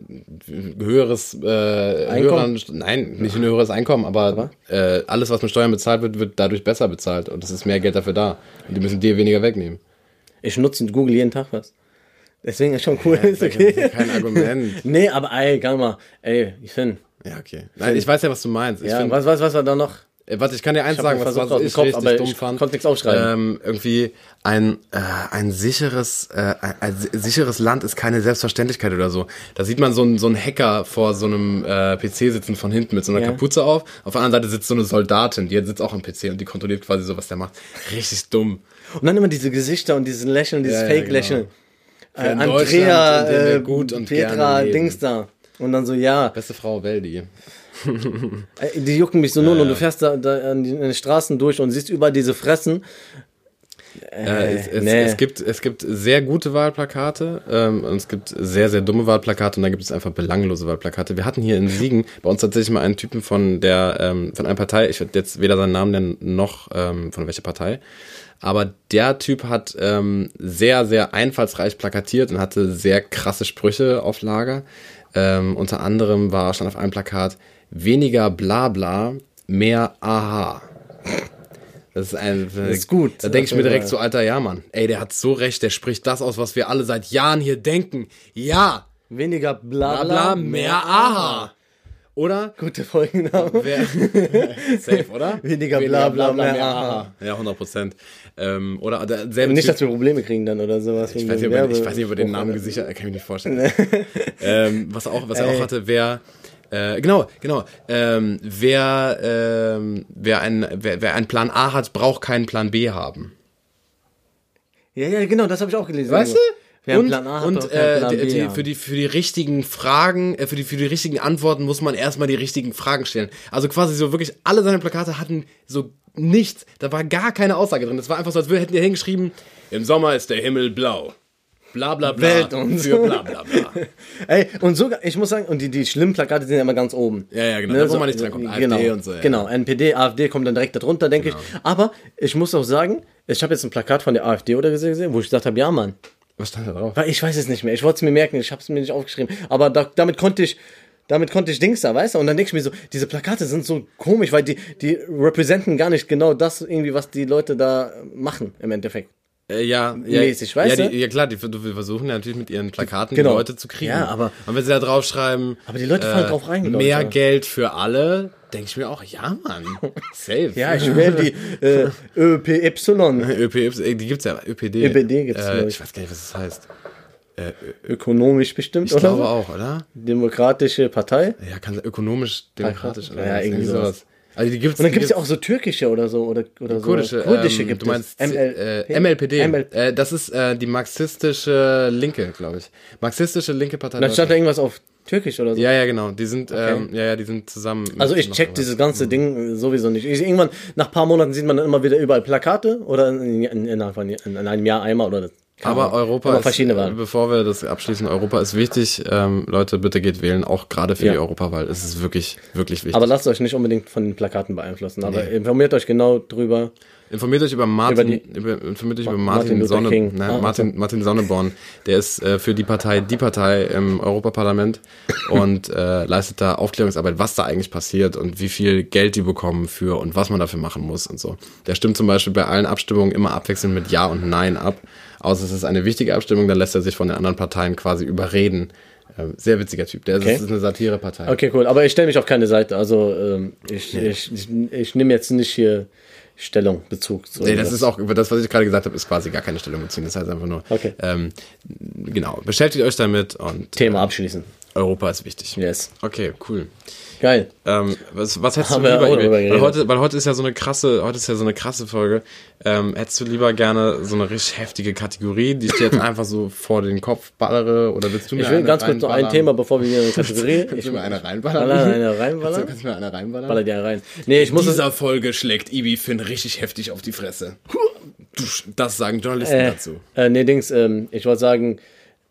höheres äh, Einkommen? höheren, nein, nicht ein höheres Einkommen, aber, äh, alles, was mit Steuern bezahlt wird, wird dadurch besser bezahlt und es ist mehr Geld dafür da. Und die müssen dir weniger wegnehmen. Ich nutze Google jeden Tag was. Deswegen ist schon cool, ist Das ist ja okay. kein Argument. Nee, aber ey, gang mal, ey, ich finde, Ja, okay. Nein, ich weiß ja, was du meinst. Ich ja, find, was, was, was war da noch? Äh, Warte, ich kann dir eins sagen, was, was ich Kopf, richtig aber dumm ich fand. konnte nichts aufschreiben. Ähm, irgendwie ein, äh, ein sicheres, äh, ein, ein si- sicheres Land ist keine Selbstverständlichkeit oder so. Da sieht man so einen, so einen Hacker vor so einem äh, PC sitzen von hinten mit so einer Ja. Kapuze auf. Auf der anderen Seite sitzt so eine Soldatin, die sitzt auch am PC und die kontrolliert quasi so, was der macht. Richtig dumm. Und dann immer diese Gesichter und dieses Lächeln, dieses Ja, ja, Fake-Lächeln. Für Äh, Andrea, äh, gut und Petra. Dings da. Und dann so, ja, Beste Frau Weldi. Ey, Die jucken mich so null und du fährst da, da an den Straßen durch und siehst überall diese Fressen. Äh, es, es, nee. es, gibt, es gibt sehr gute Wahlplakate ähm, und es gibt sehr, sehr dumme Wahlplakate und dann gibt es einfach belanglose Wahlplakate. Wir hatten hier in Siegen bei uns tatsächlich mal einen Typen von der ähm, von einer Partei, ich werde jetzt weder seinen Namen nennen noch ähm, von welcher Partei, aber der Typ hat ähm, sehr, sehr einfallsreich plakatiert und hatte sehr krasse Sprüche auf Lager. Ähm, unter anderem war stand auf einem Plakat weniger Blabla, mehr Aha. Das ist ein. Das ist gut. Da denke ich mir jeden direkt so, alter, ja, Mann. Ey, der hat so recht, der spricht das aus, was wir alle seit Jahren hier denken. Ja, Weniger bla bla, bla, bla mehr Aha. Oder? Gute Folgennamen. Wer, safe, oder? Weniger bla, bla, mehr Aha. Ja, 100 Prozent. Ähm, oder der selbe Nicht, Typ- dass wir Probleme kriegen dann oder sowas. ich weiß, nicht, ob er, ich weiß nicht, ob den Namen gesichert hat, kann ich mir nicht vorstellen. ähm, was auch, was er auch hatte, wer, äh, genau, genau, ähm, wer, ähm, wer, ein, wer, wer einen Plan A hat, braucht keinen Plan B haben. Ja, ja, genau, das habe ich auch gelesen. Weißt du? Wer einen und Plan A hat, und äh, Plan B die, haben. für, die, für die richtigen Fragen, äh, für, die, für die richtigen Antworten muss man erstmal die richtigen Fragen stellen. Also quasi so wirklich, alle seine Plakate hatten so nichts, da war gar keine Aussage drin. Das war einfach so, als wir hätten die hingeschrieben, im Sommer ist der Himmel blau. Bla bla bla. Wählt uns. Für bla bla bla. Ey, und sogar, ich muss sagen, und die, die schlimmen Plakate sind ja immer ganz oben. Ja, ja, genau, da wo man nicht drankommt. Genau, AfD und so, ja. genau, NPD, AfD kommt dann direkt darunter, denke Genau. ich. Aber ich muss auch sagen, ich habe jetzt ein Plakat von der AfD oder gesehen, wo ich gesagt habe, ja, Mann. Was stand da drauf? Ich weiß es nicht mehr. Ich wollte es mir merken, ich habe es mir nicht aufgeschrieben. Aber da, damit konnte ich, damit konnte ich Dings da, weißt du? Und dann denke ich mir so, diese Plakate sind so komisch, weil die, die representen gar nicht genau das irgendwie, was die Leute da machen im Endeffekt. Äh, ja, ja, Mäßig, weißt ja, die, ja klar, die, die versuchen ja natürlich mit ihren Plakaten Genau. die Leute zu kriegen. Ja, aber- Und wenn sie da draufschreiben, Aber die Leute fallen drauf rein, mehr Leute. Geld für alle, denke ich mir auch, ja, Mann, safe. Ja, ich wähle die äh, ÖPY. ÖPY, äh, die gibt's ja, ÖPD. ÖPD gibt's, äh, ich. ich. weiß gar nicht, was das heißt. Ökonomisch bestimmt, Ich oder? glaube so? auch, oder? Demokratische Partei. Ja, kann ökonomisch, demokratisch. Ja, was, irgendwie sowas. Also die gibt's, Und dann gibt es ja auch so türkische oder so. Oder, oder Kurdische, so. Kurdische ähm, gibt du meinst es. ML, äh, MLPD. MLP. Äh, das ist äh, die marxistische Linke, glaube ich. Marxistische linke Partei. Dann stand da irgendwas auf Türkisch oder so. ja, ja, genau. Die sind, ähm, ja, ja, die sind zusammen. Also ich check dieses ganze Ding äh, sowieso nicht. Ich, irgendwann, nach ein paar Monaten sieht man dann immer wieder überall Plakate oder in, in, von in einem Jahr einmal oder Aber. Europa ist, verschiedene äh, Wahlen. bevor wir das abschließen, Europa ist wichtig. Ähm, Leute, bitte geht wählen, auch gerade für Ja. die Europawahl. Es ist wirklich, wirklich wichtig. Aber lasst euch nicht unbedingt von den Plakaten beeinflussen. Aber informiert euch genau drüber. Informiert euch über Martin, Über über informiert euch über Martin Martin, Sonne, ne, Ah, Martin, Martin Sonneborn. Der ist äh, für die Partei, die Partei im Europaparlament und äh, leistet da Aufklärungsarbeit, was da eigentlich passiert und wie viel Geld die bekommen für und was man dafür machen muss und so. Der stimmt zum Beispiel bei allen Abstimmungen immer abwechselnd mit Ja und Nein ab. Außer es ist eine wichtige Abstimmung, dann lässt er sich von den anderen Parteien quasi überreden. Äh, sehr witziger Typ. Der Okay. ist, eine Satirepartei. Okay, cool. Aber ich stelle mich auf keine Seite. Also ähm, ich, ich, ich, ich nehme jetzt nicht hier Stellung, Bezug. zu Nee, das ist auch, das, was ich gerade gesagt habe, ist quasi gar keine Stellung beziehen. Das heißt einfach nur, Okay. ähm, genau, beschäftigt euch damit und Thema abschließen. Europa ist wichtig. Yes. Okay, cool. Geil. Ähm, was, was hättest Haben du lieber, drüber weil heute, weil heute ist ja so eine krasse, heute ist ja so eine krasse Folge. Ähm, hättest du lieber gerne so eine richtig heftige Kategorie, die ich dir jetzt einfach so vor den Kopf ballere, oder willst du mir Ich will eine ganz kurz noch ein? Thema, bevor wir hier in die Kategorie. Kannst Ich du mir eine reinballern? baller eine Kannst du, reinballern. kannst du mir eine reinballern? Baller die rein. Nee, ich muss In es. dieser Folge schlägt Ibi Finn richtig heftig auf die Fresse. Das sagen Journalisten Äh, dazu. äh, nee, Dings, ähm, ich wollte sagen,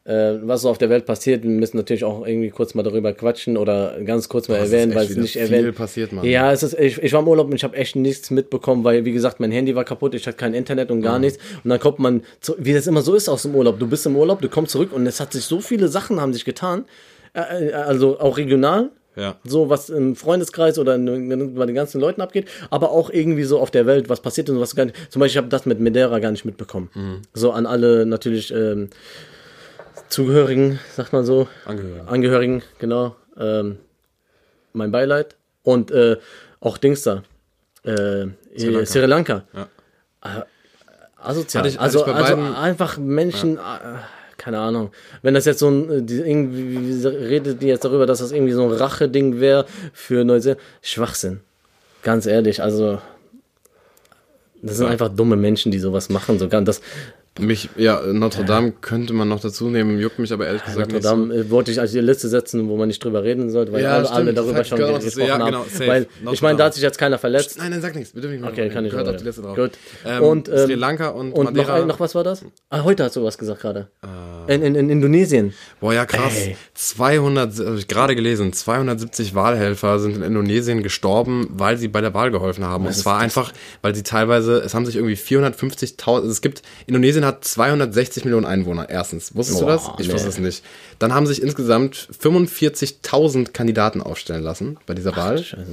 äh, was so auf der Welt passiert, wir müssen natürlich auch irgendwie kurz mal darüber quatschen oder ganz kurz mal ist erwähnen, weil es nicht viel erwähnt. passiert, Mann. Ja, es ist, ich, ich war im Urlaub und ich habe echt nichts mitbekommen, weil, wie gesagt, mein Handy war kaputt, ich hatte kein Internet und gar nichts. Und dann kommt man, zu, wie das immer so ist aus dem Urlaub. Du bist im Urlaub, du kommst zurück und es hat sich so viele Sachen haben sich getan. Äh, also auch regional, Ja. so was im Freundeskreis oder in- bei den ganzen Leuten abgeht, aber auch irgendwie so auf der Welt, was passiert und was gar nicht. Zum Beispiel, ich habe das mit Medera gar nicht mitbekommen. Mhm. So an alle natürlich ähm, Zugehörigen, sagt man so. Angehörigen. Angehörigen, genau. Ähm, mein Beileid. Und äh, auch Dings da. Äh, Sri Lanka. Sri Lanka. Ja. Äh, asozial. Hatte ich- hatte also, also einfach Menschen, äh, keine Ahnung. Wenn das jetzt so ein, äh, die, irgendwie wie redet die jetzt darüber, dass das irgendwie so ein Rache-Ding wäre für Neuseeland. Schwachsinn. Ganz ehrlich, also das sind Ja. einfach dumme Menschen, die sowas machen. So, das, Mich, ja, Notre Dame könnte man noch dazu nehmen, juckt mich aber ehrlich gesagt Notre nicht so. Dame äh, wollte ich als die Liste setzen, wo man nicht drüber reden sollte, weil Ja, alle, stimmt, alle darüber schon gehört, ge- das- gesprochen ja, haben. genau, safe. Weil Notre ich meine, da Dame. hat sich jetzt keiner verletzt. Nein, nein, sag nichts, bitte nicht mehr. Okay, kann ich Gehört auf die Liste drauf. Gut. Ähm, Und, ähm, Sri Lanka und, Und noch, Madeira. ein, noch was war das? Ah, heute hast du was gesagt gerade. In, in, in Indonesien. Boah, ja krass. Ey. 200, habe ich gerade gelesen, 270 Wahlhelfer sind in Indonesien gestorben, weil sie bei der Wahl geholfen haben. Und zwar einfach, weil sie teilweise, es haben sich irgendwie 450.000, also es gibt, Indonesien hat 260 Millionen Einwohner, erstens. Wusstest du Boah, das? Ich nee. wusste es nicht. Dann haben sich insgesamt 45.000 Kandidaten aufstellen lassen bei dieser Wahl. Scheiße.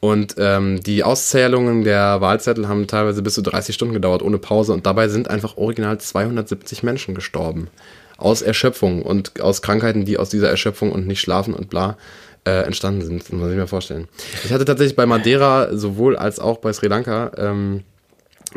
Und ähm, die Auszählungen der Wahlzettel haben teilweise bis zu 30 Stunden gedauert, ohne Pause. Und dabei sind einfach original 270 Menschen gestorben. Aus Erschöpfung und aus Krankheiten, die aus dieser Erschöpfung und nicht schlafen und bla äh, entstanden sind. Das muss ich mir vorstellen. Ich hatte tatsächlich bei Madeira sowohl als auch bei Sri Lanka ähm,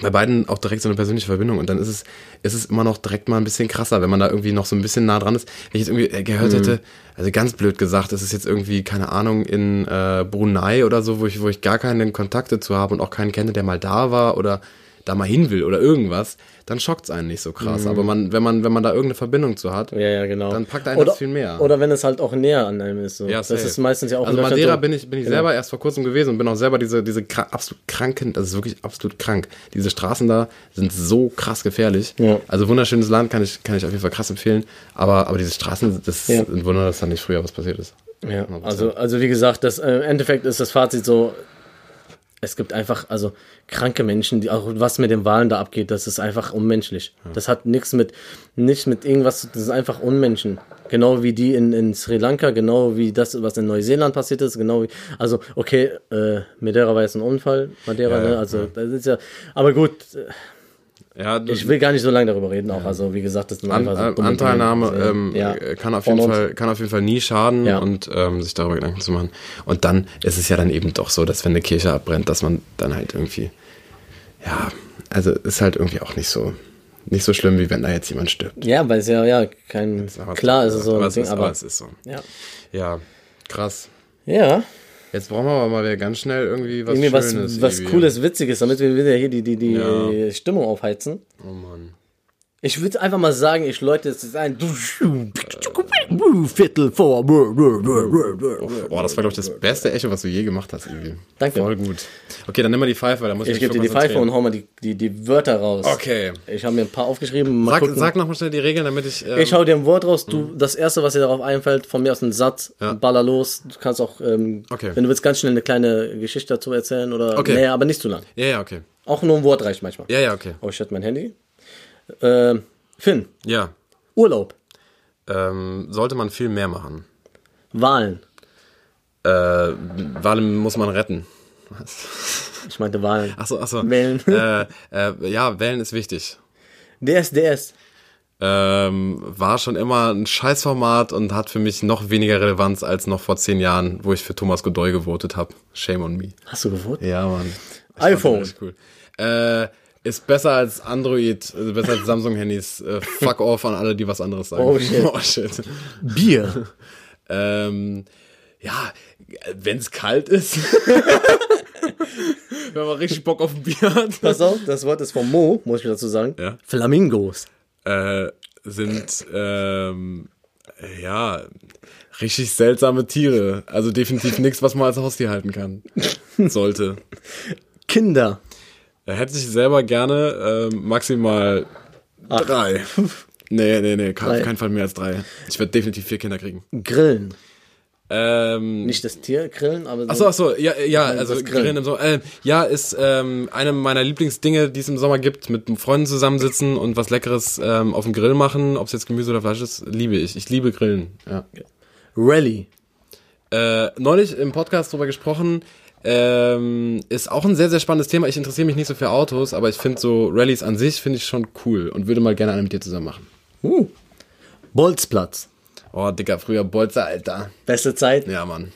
bei beiden auch direkt so eine persönliche Verbindung und dann ist es, ist es immer noch direkt mal ein bisschen krasser, wenn man da irgendwie noch so ein bisschen nah dran ist. Wenn ich jetzt irgendwie äh, gehört hätte, also ganz blöd gesagt, das ist jetzt irgendwie, keine Ahnung, in äh, Brunei oder so, wo ich, wo ich gar keine Kontakte zu habe und auch keinen kenne, der mal da war oder da mal hin will oder irgendwas, dann schockt's einen nicht so krass. Aber man, wenn man, wenn man da irgendeine Verbindung zu hat, Ja, ja, genau. Dann packt einen oder, das viel mehr. Oder wenn es halt auch näher an einem ist. So. Ja, das safe. ist meistens ja auch Also Madeira bin ich, bin ich Genau. selber erst vor kurzem gewesen und bin auch selber diese, diese kra- absolut kranken, das ist wirklich absolut krank. Diese Straßen da sind so krass gefährlich. Ja. Also wunderschönes Land kann ich, kann ich auf jeden Fall krass empfehlen. Aber, aber diese Straßen, das Ja. ist ein Wunder, dass da nicht früher was passiert ist. Ja, also, also wie gesagt, das, äh, im Endeffekt ist das Fazit so, es gibt einfach, also kranke Menschen, die auch was mit den Wahlen da abgeht, das ist einfach unmenschlich. Das hat nichts mit, nichts mit irgendwas, das ist einfach Unmenschen. Genau wie die in, in Sri Lanka, genau wie das, was in Neuseeland passiert ist, genau wie, also okay, äh, Madeira war jetzt ein Unfall, Madeira, Ja, ne, ja, also das ist ja, aber gut, äh, Ja, ich will gar nicht so lange darüber reden, auch, also wie gesagt, das sind An, einfach so Anteilnahme Dinge. ähm, ja. äh, kann, auf jeden. Fall, kann auf jeden Fall nie schaden Ja. und ähm, sich darüber Gedanken zu machen. Und dann ist es ja dann eben doch so, dass wenn eine Kirche abbrennt, dass man dann halt irgendwie, ja, also ist halt irgendwie auch nicht so, nicht so schlimm, wie wenn da jetzt jemand stirbt. Ja, weil es ja, ja, kein, Aber- klar ist es so aber ein es Ding, ist, aber, es ist so. ja. Ja, krass. Ja, Jetzt brauchen wir aber mal wieder ganz schnell irgendwie was irgendwie was, Schönes. was Ivi. Cooles, Witziges, damit wir wieder hier die, die, die Ja. Stimmung aufheizen. Oh Mann. Ich würde einfach mal sagen, ich läute jetzt ein Viertel vor. Boah, das war, glaube ich, das beste Echo, was du je gemacht hast, Ivi. Danke. Voll gut. Okay, dann nimm mal die Pfeife, da muss ich Ich gebe dir die Pfeife und hau mal die, die, die Wörter raus. Okay. Ich habe mir ein paar aufgeschrieben. Mal Sag, gucken. sag nochmal schnell die Regeln, damit ich. Ähm, ich hau dir ein Wort raus, du, das erste, was dir darauf einfällt, von mir aus ein Satz, Ja. baller los. Du kannst auch, ähm, Okay. wenn du willst, ganz schnell eine kleine Geschichte dazu erzählen oder, Okay. nee, aber nicht zu lang. ja, ja, okay. Auch nur ein Wort reicht manchmal. Ja, ja, okay. Oh shit, mein Handy. Ähm, Finn, Ja. Urlaub, Ähm, sollte man viel mehr machen. Wahlen. Äh, Wahlen muss man retten. Ich meinte Wahlen. Achso, achso. Wählen. Äh, äh, ja, wählen ist wichtig. DS, DS. Ähm, war schon immer ein Scheißformat und hat für mich noch weniger Relevanz als noch vor zehn Jahren, wo ich für Thomas Godoy gewotet habe. Shame on me. Hast du gewotet? Ja, Mann. Ich iPhone. Cool. Äh, ist besser als Android, also besser als Samsung-Handys. Äh, fuck off an alle, die was anderes sagen. Oh, shit. Oh, shit. Bier. Ähm, ja, wenn es kalt ist. wenn man richtig Bock auf ein Bier hat. Pass auf, das Wort ist von Mo, muss ich dazu sagen. Ja. Flamingos. Äh, sind, ähm, ja, richtig seltsame Tiere. Also definitiv nichts, was man als Haustier halten kann. Sollte. Kinder. Er hätte sich selber gerne ähm, maximal drei. Nee, nee, nee, auf keinen Fall mehr als drei. Ich werde definitiv vier Kinder kriegen. Grillen. Ähm, Nicht das Tier grillen, aber so. Achso, achso, ja, ja, also das Grillen. Grillen im Sommer. Äh, ja, ist ähm, eine meiner Lieblingsdinge, die es im Sommer gibt, mit Freunden zusammensitzen und was Leckeres ähm, auf dem Grill machen, ob es jetzt Gemüse oder Fleisch ist, liebe ich. Ich liebe Grillen. Ja. Rally. Äh, neulich im Podcast drüber gesprochen, ähm, ist auch ein sehr, sehr spannendes Thema. Ich interessiere mich nicht so für Autos, aber ich finde so Rallyes an sich finde ich schon cool und würde mal gerne eine mit dir zusammen machen. Uh. Bolzplatz. Oh, Dicker, früher Bolzer, Alter. Beste Zeit. Ja, Mann.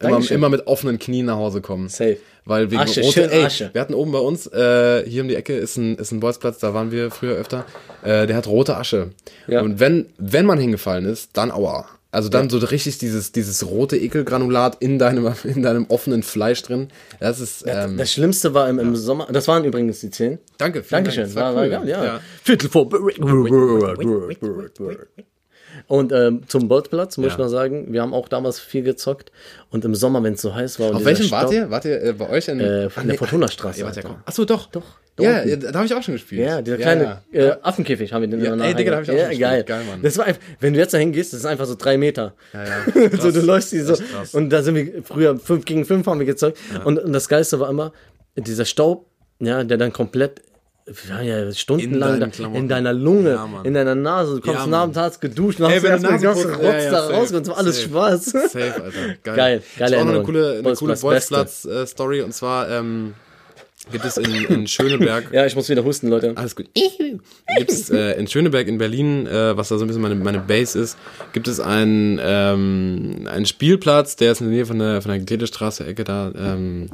Immer, immer mit offenen Knien nach Hause kommen. Safe. Weil wegen Asche, rote, ey, Asche. wir hatten oben bei uns, äh, hier um die Ecke ist ein, ist ein Bolzplatz, da waren wir früher öfter, äh, der hat rote Asche. Ja. Und wenn, wenn man hingefallen ist, dann aua. Also dann so richtig dieses, dieses rote Ekelgranulat in deinem, in deinem offenen Fleisch drin. Das ist, ähm, Das Schlimmste war im, im Sommer, das waren übrigens die 10. danke, vielen Dankeschön, Dank. Das war, war cool. geil, ja. Viertel vor. Und ähm, zum Bolzplatz muss Ja. ich noch sagen, wir haben auch damals viel gezockt und im Sommer, wenn es so heiß war. Und Auf welchem wart Staub- ihr? Wart ihr äh, bei euch in Äh, der Fortuna-Straße, Ihr wart ja Alter. kaum- Achso, doch. Doch, Ja, ja, da habe ich auch schon gespielt. Ja, dieser kleine ja. Äh, Affenkäfig haben wir den Ja, immer ey, Digga, da hab ich auch ja, schon gespielt. geil. Geil, Mann. Das war einfach, wenn du jetzt dahin gehst, das ist einfach so drei Meter. Ja, ja. so, du Krass. läufst die so. Krass. Und da sind wir früher fünf gegen fünf haben wir gezockt. Und, und das Geilste war immer, dieser Staub, ja, der dann komplett ja, ja, stundenlang In da, in deiner Lunge, Ja, in deiner Nase, du kommst Ja, dem Tag geduscht und hast erst den ganzen Rotz ja, ja, da safe. raus und so alles Safe. Spaß. Safe, Alter. Geil. Geil, geile ich hab auch noch eine Erinnerung. coole, eine coole Bolzplatz, Bolzplatz-Story und zwar ähm, gibt es in, in Schöneberg. Ja, ich muss wieder husten, Leute. Alles gut. Gibt es äh, in Schöneberg in Berlin, äh, was da so ein bisschen meine, meine Base ist, gibt es einen, ähm, einen Spielplatz, der ist in der Nähe von der, von der Gledestraße, Ecke da. Ähm,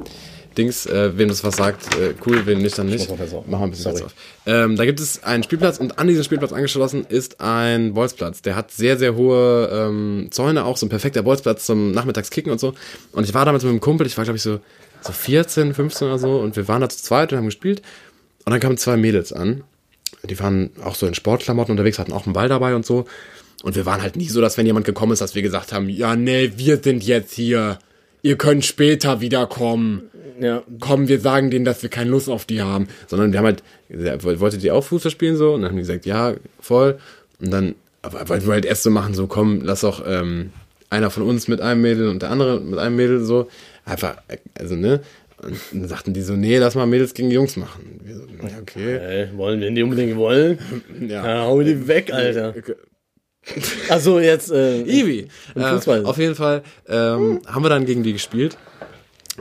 Dings, äh, wem das was sagt, äh, cool, wem nicht, dann nicht. Machen wir ein bisschen Sorry. auf. Ähm, da gibt es einen Spielplatz und an diesen Spielplatz angeschlossen ist ein Bolzplatz. Der hat sehr, sehr hohe ähm, Zäune, auch so ein perfekter Bolzplatz zum Nachmittagskicken und so. Und ich war damals mit einem Kumpel, ich war glaube ich so, so 14, 15 oder so und wir waren da zu zweit und haben gespielt. Und dann kamen zwei Mädels an. Die waren auch so in Sportklamotten unterwegs, hatten auch einen Ball dabei und so. Und wir waren halt nie so, dass wenn jemand gekommen ist, dass wir gesagt haben, ja, nee, wir sind jetzt hier. Ihr könnt später wiederkommen Ja, komm, wir sagen denen, dass wir keine Lust auf die haben. Sondern wir haben halt, gesagt, wolltet ihr auch Fußball spielen so? Und dann haben die gesagt, ja, voll. Und dann, aber wollten wir halt erst so machen, so komm, lass doch ähm, einer von uns mit einem Mädel und der andere mit einem Mädel so. Einfach, also ne? Und dann sagten die so, nee, lass mal Mädels gegen Jungs machen. Wir so, ja, okay. Ey, wollen wir die unbedingt wollen? Ja. Ja, hau die weg, Alter. Also jetzt, äh. Im Äh, auf jeden Fall ähm, haben wir dann gegen die gespielt.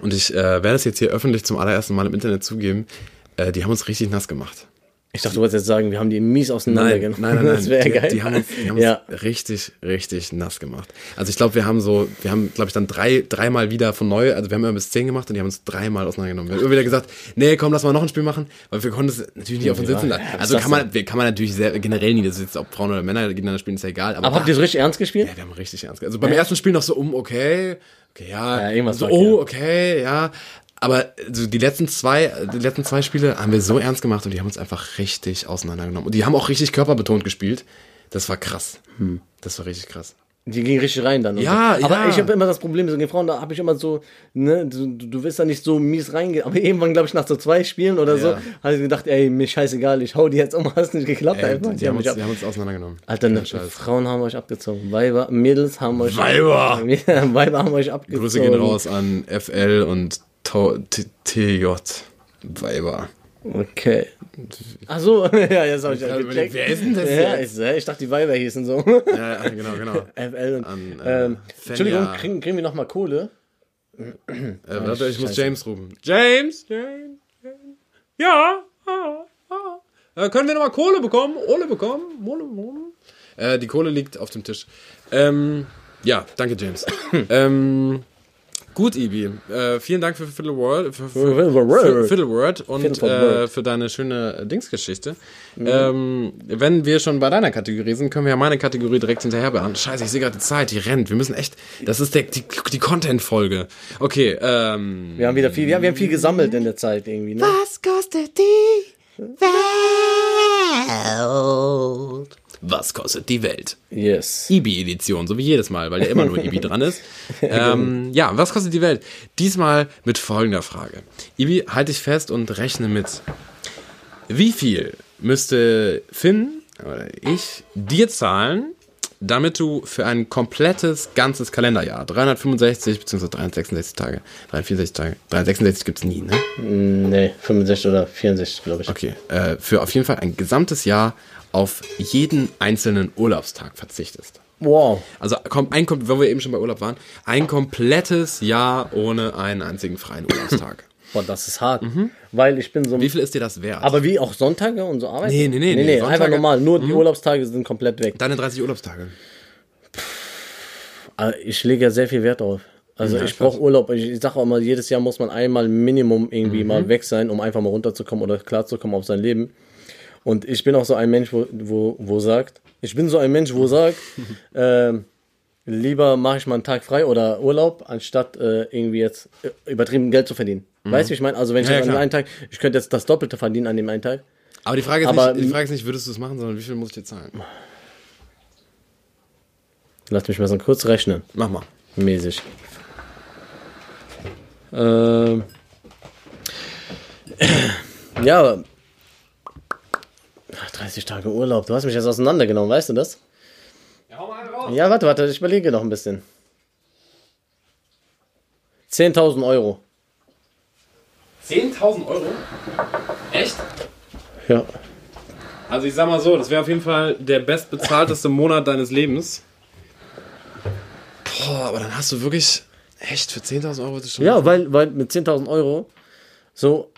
Und ich äh, werde es jetzt hier öffentlich zum allerersten Mal im Internet zugeben. Äh, die haben uns richtig nass gemacht. Ich dachte, du wolltest jetzt sagen, wir haben die mies auseinandergenommen. nein, nein, nein. Das wäre die, geil. Die haben uns, die haben ja. uns richtig, richtig nass gemacht. Also ich glaube, wir haben so, wir haben, glaube ich, dann drei, dreimal wieder von neu, also wir haben immer bis zehn gemacht und die haben uns dreimal auseinandergenommen. Wir haben immer wieder gesagt, nee, komm, lass mal noch ein Spiel machen, weil wir konnten es natürlich nicht auf uns sitzen lassen. ja, Also kann man, kann man natürlich sehr, generell nie, das ist jetzt ob Frauen oder Männer gegeneinander spielen, ist ja egal. Aber, Aber habt ihr so richtig ernst gespielt? ja, wir haben richtig ernst. Also beim ersten Spiel noch so um, okay, okay, ja, Ja, irgendwas so, oh, okay, ja. Aber so die letzten zwei, die letzten zwei Spiele haben wir so ernst gemacht und die haben uns einfach richtig auseinandergenommen. Und die haben auch richtig körperbetont gespielt. Das war krass. Das war richtig krass. Die ging richtig rein dann. Ja, so. Aber ja. ich habe immer das Problem, so gegen Frauen, da habe ich immer so, ne, du, du willst da nicht so mies reingehen. Aber irgendwann, glaube ich, nach so zwei Spielen oder so, Ja. habe ich gedacht, ey, mir scheißegal, ich hau die jetzt um, hast nicht geklappt Ey, einfach. die, haben uns, die haben uns auseinandergenommen. Alter, ne. Frauen haben euch abgezogen. Weiber, Mädels haben euch Weiber! Weiber haben euch abgezogen. Grüße gehen raus an FL und TJ. Weiber. Okay. Ach so, ja, jetzt habe ich ja gecheckt. wer ist denn das ja, jetzt? Ich, ich dachte, die Weiber hießen so. Ja, ja, genau, genau. FL und, An, äh, ähm. Entschuldigung, kriegen, kriegen wir nochmal Kohle? Äh, warte, ich muss Scheiße. James rufen. James, James, James. Ja, ah, ah. Äh, können wir nochmal Kohle bekommen? Kohle bekommen? Kohle bekommen? Äh, die Kohle liegt auf dem Tisch. Ähm, ja, danke, James. ähm, Gut, Ibi. Äh, vielen Dank für Fiddle Word, für, für, Fiddle für Word. Fiddle Word und Fiddle äh, für deine schöne Dingsgeschichte. Ähm, wenn wir schon bei deiner Kategorie sind, können wir ja meine Kategorie direkt hinterher beantworten. Scheiße, ich sehe gerade die Zeit, die rennt. Wir müssen echt. Das ist der, die, die Content-Folge. Okay, ähm. Wir haben wieder viel, wir haben, wir haben viel gesammelt in der Zeit irgendwie, ne? Was kostet die Welt? Was kostet die Welt? Yes. IBI-Edition, so wie jedes Mal, weil ja immer nur IBI dran ist. Ähm, ja, was kostet die Welt? Diesmal mit folgender Frage. IBI, halte dich fest und rechne mit. Wie viel müsste Finn oder ich dir zahlen, damit du für ein komplettes, ganzes Kalenderjahr, 365 bzw. 366 Tage, 364 Tage, 366 gibt's nie, ne? Nee, 65 oder 64, glaube ich. Okay, äh, für auf jeden Fall ein gesamtes Jahr auf jeden einzelnen Urlaubstag verzichtest. Wow. Also komm, ein, wenn wir eben schon bei Urlaub waren, ein komplettes Jahr ohne einen einzigen freien Urlaubstag. Boah, das ist hart. Weil ich bin so. Mhm. Wie viel ist dir das wert? aber wie auch Sonntage und so arbeiten? Nee, nee, nee, nee, nee, einfach Sonntage- normal. Nur die Urlaubstage sind komplett weg. Deine 30 Urlaubstage. Aber ich lege ja sehr viel Wert drauf. Also Ja, ich brauche Urlaub. Ich, ich sage auch mal, jedes Jahr muss man einmal Minimum irgendwie mal weg sein, um einfach mal runterzukommen oder klarzukommen auf sein Leben. Und ich bin auch so ein Mensch, wo, wo, wo sagt, ich bin so ein Mensch, wo sagt, ähm, lieber mache ich mal einen Tag frei oder Urlaub, anstatt äh, irgendwie jetzt äh, übertrieben Geld zu verdienen. Weißt du, wie ich meine? Also wenn ich Ja, an einem Tag, ich könnte jetzt das Doppelte verdienen an dem einen Tag. Aber die Frage ist, Aber- nicht, die Frage ist nicht, würdest du es machen, sondern wie viel muss ich dir zahlen? Lass mich mal so kurz rechnen. Mach mal. mäßig. Ähm, ja, aber 30 Tage Urlaub. Du hast mich jetzt auseinandergenommen, weißt du das? Ja, hau mal raus. Ja, warte, warte, ich überlege noch ein bisschen. 10.000 Euro. 10.000 Euro? Echt? Ja. Also ich sag mal so, das wäre auf jeden Fall der bestbezahlteste Monat deines Lebens. Boah, aber dann hast du wirklich echt für 10.000 Euro schon Ja, weil, weil mit 10.000 Euro so.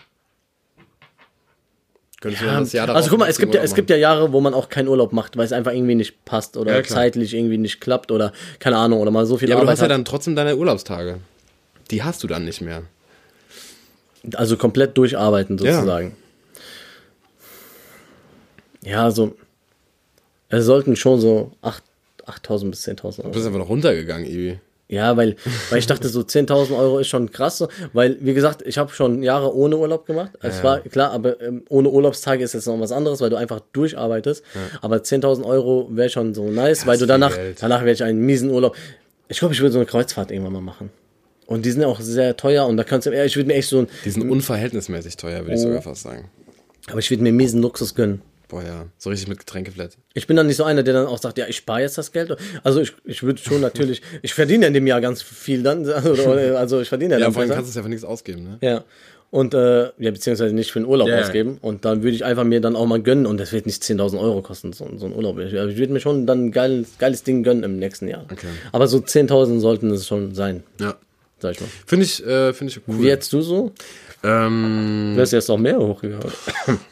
Könntest du dann das Jahr also guck mal, es gibt, ja, es gibt ja Jahre, wo man auch keinen Urlaub macht, weil es einfach irgendwie nicht passt oder Ja, zeitlich irgendwie nicht klappt oder keine Ahnung oder mal so viel Ja, aber du Arbeit hast ja dann trotzdem deine Urlaubstage. Die hast du dann nicht mehr. Also komplett durcharbeiten sozusagen. Ja, also es sollten schon so 8 8.000 bis 10.000 Du Euro. bist einfach noch runtergegangen, Ibi. Ja, weil, weil ich dachte, so 10.000 Euro ist schon krass. Weil, wie gesagt, ich habe schon Jahre ohne Urlaub gemacht. Es Ja. war klar, aber ähm, ohne Urlaubstage ist jetzt noch was anderes, weil du einfach durcharbeitest. Aber 10.000 Euro wäre schon so nice, weil ist du danach, Geld. danach werde ich einen miesen Urlaub. Ich glaube, ich würde so eine Kreuzfahrt irgendwann mal machen. Und die sind ja auch sehr teuer und da kannst du, ja, ich würde mir echt so ein, Die sind unverhältnismäßig teuer, würde ich sogar fast sagen. aber ich würde mir miesen Luxus gönnen. Boah, ja. So richtig mit Getränkeflat. Ich bin dann nicht so einer, der dann auch sagt, ja, ich spare jetzt das Geld. Also ich, ich würde schon natürlich, ich verdiene in dem Jahr ganz viel dann, also, also ich verdiene ja, Ja, dann vor allem kannst du es ja für nichts ausgeben, ne? Ja. Und, äh, ja, beziehungsweise nicht für den Urlaub ja. ausgeben. Und dann würde ich einfach mir dann auch mal gönnen. Und das wird nicht 10.000 Euro kosten, so, so ein Urlaub. Ich, ich würde mir schon dann ein geiles, geiles Ding gönnen im nächsten Jahr. Okay. Aber so 10.000 sollten es schon sein, Ja. sag ich mal. Finde ich, äh, finde ich cool. Wie jetzt du so? Ähm, Du hast jetzt noch mehr hochgegangen.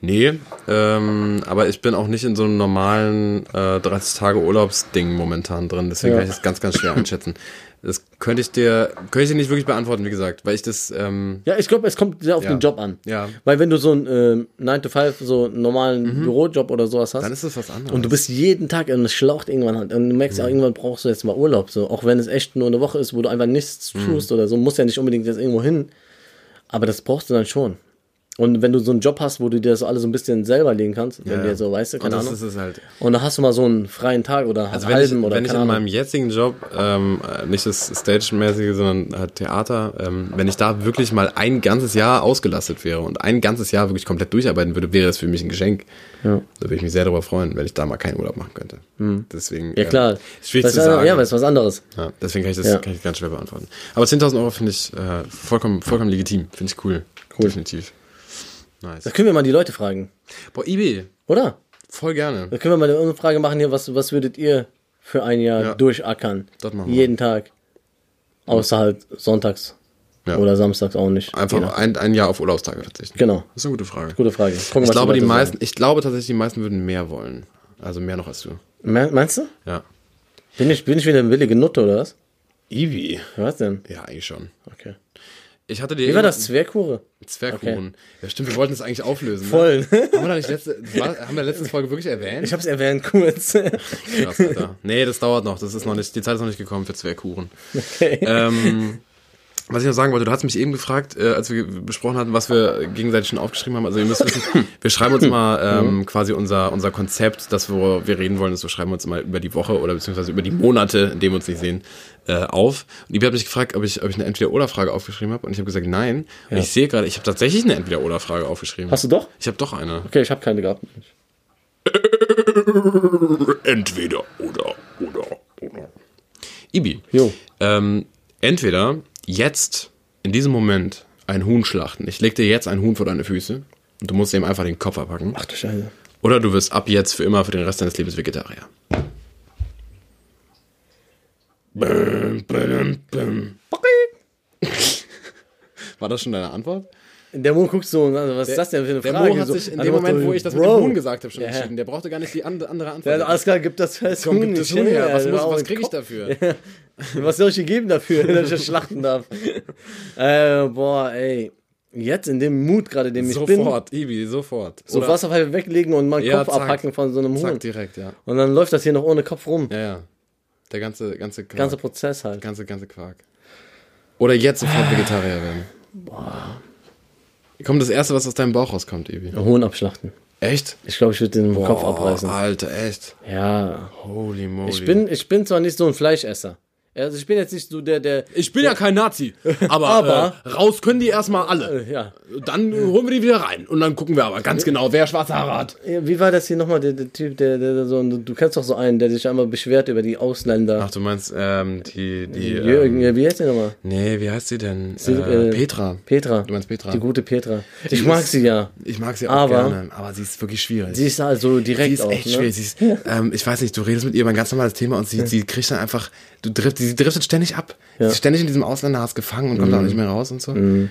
nee, ähm, aber ich bin auch nicht in so einem normalen äh, 30 Tage Urlaubsding momentan drin, deswegen Ja. kann ich das ganz, ganz schwer einschätzen. Das könnte ich dir, könnte ich dir nicht wirklich beantworten, wie gesagt, weil ich das, ähm, Ja, ich glaube, es kommt sehr auf Ja. den Job an. Ja. Weil wenn du so einen ähm, 9 to 5, so einen normalen Bürojob oder sowas hast, dann ist das was anderes. Und du bist jeden Tag und es schlaucht irgendwann halt. Und du merkst ja, irgendwann brauchst du jetzt mal Urlaub. So. Auch wenn es echt nur eine Woche ist, wo du einfach nichts tust oder so, musst ja nicht unbedingt jetzt irgendwo hin. Aber das brauchst du dann schon. Und wenn du so einen Job hast, wo du dir das alles so ein bisschen selber legen kannst, wenn ja. dir so, weißt du, Und keine das Ahnung. ist es halt. Und dann hast du mal so einen freien Tag oder Also wenn ich, halben oder wenn ich in Ahnung. meinem jetzigen Job, ähm, äh, nicht das Stage-mäßige, sondern halt Theater, ähm, wenn ich da wirklich mal ein ganzes Jahr ausgelastet wäre und ein ganzes Jahr wirklich komplett durcharbeiten würde, wäre das für mich ein Geschenk. Ja. Da würde ich mich sehr darüber freuen, wenn ich da mal keinen Urlaub machen könnte. Deswegen. Hm. ja, klar. Ähm, ist schwierig Das zu ist- sagen. Ja, aber ist was anderes. Ja, deswegen kann ich das Ja. kann ich ganz schwer beantworten. Aber 10.000 Euro finde ich äh, vollkommen, vollkommen legitim. Finde ich cool. Cool. Definitiv. Nice. Da können wir mal die Leute fragen. Boah, Ibi, Oder? voll gerne. Da können wir mal eine Umfrage machen hier, was, was würdet ihr für ein Jahr Ja. durchackern? Das machen wir. Jeden Tag. Außer halt sonntags. Ja. Oder samstags auch nicht. Einfach ein, ein Jahr auf Urlaubstage verzichten. Genau. Das ist eine gute Frage. Gute Frage. Gucken, Ich glaube, die meisten, ich glaube tatsächlich, die meisten würden mehr wollen. Also mehr noch als du. Me- Meinst du? Ja. Bin ich, bin ich wieder eine willige Nutte oder was? Ibi. Was denn? Ja, eigentlich schon. Okay. Ich hatte dir Wie war das? Zwergkuchen. Ja, stimmt, wir wollten es eigentlich auflösen. Voll. Ne? Haben wir da nicht letzte, war, haben wir letzte Folge wirklich erwähnt? Ich hab's erwähnt kurz. Krass, Alter. Nee, das dauert noch. Das ist noch nicht, die Zeit ist noch nicht gekommen für Zwergkuchen. Okay. Ähm, was ich noch sagen wollte, du hast mich eben gefragt, äh, als wir besprochen hatten, was wir gegenseitig schon aufgeschrieben haben. Also ihr müsst wissen, wir schreiben uns mal ähm, quasi unser, unser Konzept, das worüber wir reden wollen, ist, wir schreiben uns mal über die Woche oder beziehungsweise über die Monate, in denen wir uns nicht sehen, äh, auf. Und Ibi hat mich gefragt, ob ich, ob ich eine Entweder-Oder-Frage aufgeschrieben habe und ich habe gesagt, nein. Und ich sehe gerade, ich habe tatsächlich eine Entweder-Oder-Frage aufgeschrieben. Hast du doch? Ich habe doch eine. Okay, ich habe keine gehabt. Entweder oder oder oder. Ibi. Jo. Ähm, entweder jetzt, in diesem Moment, ein Huhn schlachten. Ich leg dir jetzt ein Huhn vor deine Füße und du musst ihm einfach den Kopf abhacken. Ach du Scheiße. Oder du wirst ab jetzt für immer für den Rest deines Lebens Vegetarier. Bäm, bäm, bäm. War das schon deine Antwort? Der Mo guckt so, also was ist das denn für eine Der Frage? Mo hat so, sich in nach dem Moment, wo ich das Bro. mit dem Huhn gesagt habe, schon Ja. entschieden. Der brauchte gar nicht die and- andere Antwort. Ja, alles klar, gib das als Komm, Huhn. gib das Huhn her. Was, muss, hau was krieg ich dafür? Was soll ich dir geben dafür, dass ich das schlachten darf? äh, boah, ey. Jetzt in dem Mut gerade, dem ich bin. Sofort, Ibi, sofort. So Oder- Wasserpfeife weglegen und mal einen Ja, Kopf zack. abhacken von so einem Huhn. Zack, direkt, ja. Und dann läuft das hier noch ohne Kopf rum. Ja, ja. Der ganze, ganze Quark. Ganzer Prozess halt. ganze, ganze Quark. Oder jetzt sofort Vegetarier werden. Boah. Kommt das Erste, was aus deinem Bauch rauskommt, Ibi. Huhn abschlachten. Echt? Ich glaube, ich würde den Kopf abreißen. Alter, echt. Ja. Holy moly. Ich bin, ich bin zwar nicht so ein Fleischesser. Also ich bin jetzt nicht so der, der. ich bin ja kein Nazi, aber, Aber- äh, raus können die erstmal alle. äh, Ja. Dann äh, holen wir die wieder rein und dann gucken wir aber ganz genau, wer schwarze Haare hat. Wie war das hier nochmal, der, der Typ, der, der, der so, du kennst doch so einen, der sich einmal beschwert über die Ausländer. Ach, du meinst ähm, die, die Jürgen, ähm, wie heißt der nochmal? nee, wie heißt sie denn? Sie- äh, äh, Petra. Petra. Du meinst Petra? Die gute Petra. Die Ich mag ist- sie ja. Ich mag sie auch Aber- gerne, aber sie ist wirklich schwierig. Sie ist also direkt Sie ist auch, echt ne? schwierig. Sie ist, ähm, ich weiß nicht, du redest mit ihr über ein ganz normales Thema und sie, sie kriegt dann einfach, du drift, sie driftet ständig ab. Sie ist ständig in diesem Ausländerhass gefangen und kommt Mhm. auch nicht mehr raus und so. Und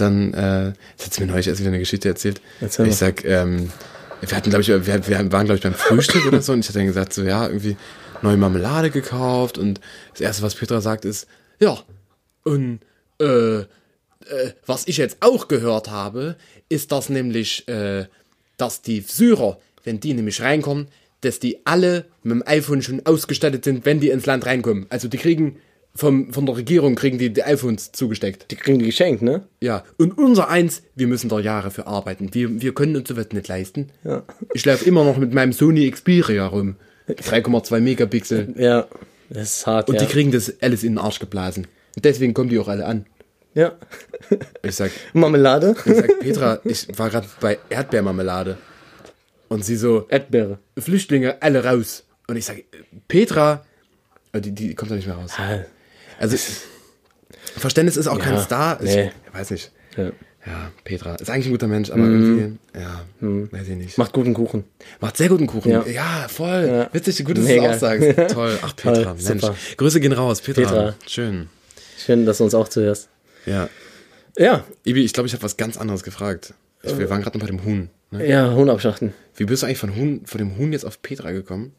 dann, äh, das hat sie mir neulich erst wieder eine Geschichte erzählt. Erzähl ich sag, ähm, wir hatten, glaube ich, wir, wir waren, glaube ich, beim Frühstück oder so und ich hatte dann gesagt, so, ja, irgendwie neue Marmelade gekauft und das Erste, was Petra sagt, ist, ja, und, äh, äh, was ich jetzt auch gehört habe, ist, dass nämlich, äh, dass die Syrer, wenn die nämlich reinkommen, dass die alle mit dem iPhone schon ausgestattet sind, wenn die ins Land reinkommen. Also die kriegen vom, von der Regierung kriegen die, die iPhones zugesteckt. Die kriegen die geschenkt, ne? Ja. Und unser eins, wir müssen da Jahre für arbeiten. Wir, wir können uns sowas nicht leisten. Ja. Ich laufe immer noch mit meinem Sony Xperia rum. 3,2 Megapixel. Ja. Das ist hart, Und ja. die kriegen das alles in den Arsch geblasen. Und deswegen kommen die auch alle an. ja. Ich sag, Marmelade? ich sag Petra, ich war gerade bei Erdbeermarmelade. Und sie so, Erdbeere. Flüchtlinge, alle raus. Und ich sage, Petra, äh, die, die kommt da nicht mehr raus. Ah, Also, Verständnis ist auch kein Ja, Star. Ich, nee. weiß nicht. Ja. Ja, Petra. Ist eigentlich ein guter Mensch, aber irgendwie, ja, weiß ich nicht. Macht guten Kuchen. Macht sehr guten Kuchen. Ja, Ja. voll. Ja. Witzig, gut, dass du es auch sagst. Toll. Ach, Petra, Toll, Mensch. super. Grüße gehen raus, Petra. Petra. Schön. Schön, dass du uns auch zuhörst. Ja. Ja. Ibi, ich glaube, ich habe was ganz anderes gefragt. Ich, wir waren gerade noch bei dem Huhn. Ne? Ja, Huhn abschlachten. Wie bist du eigentlich von, Huhn, von dem Huhn jetzt auf Petra gekommen?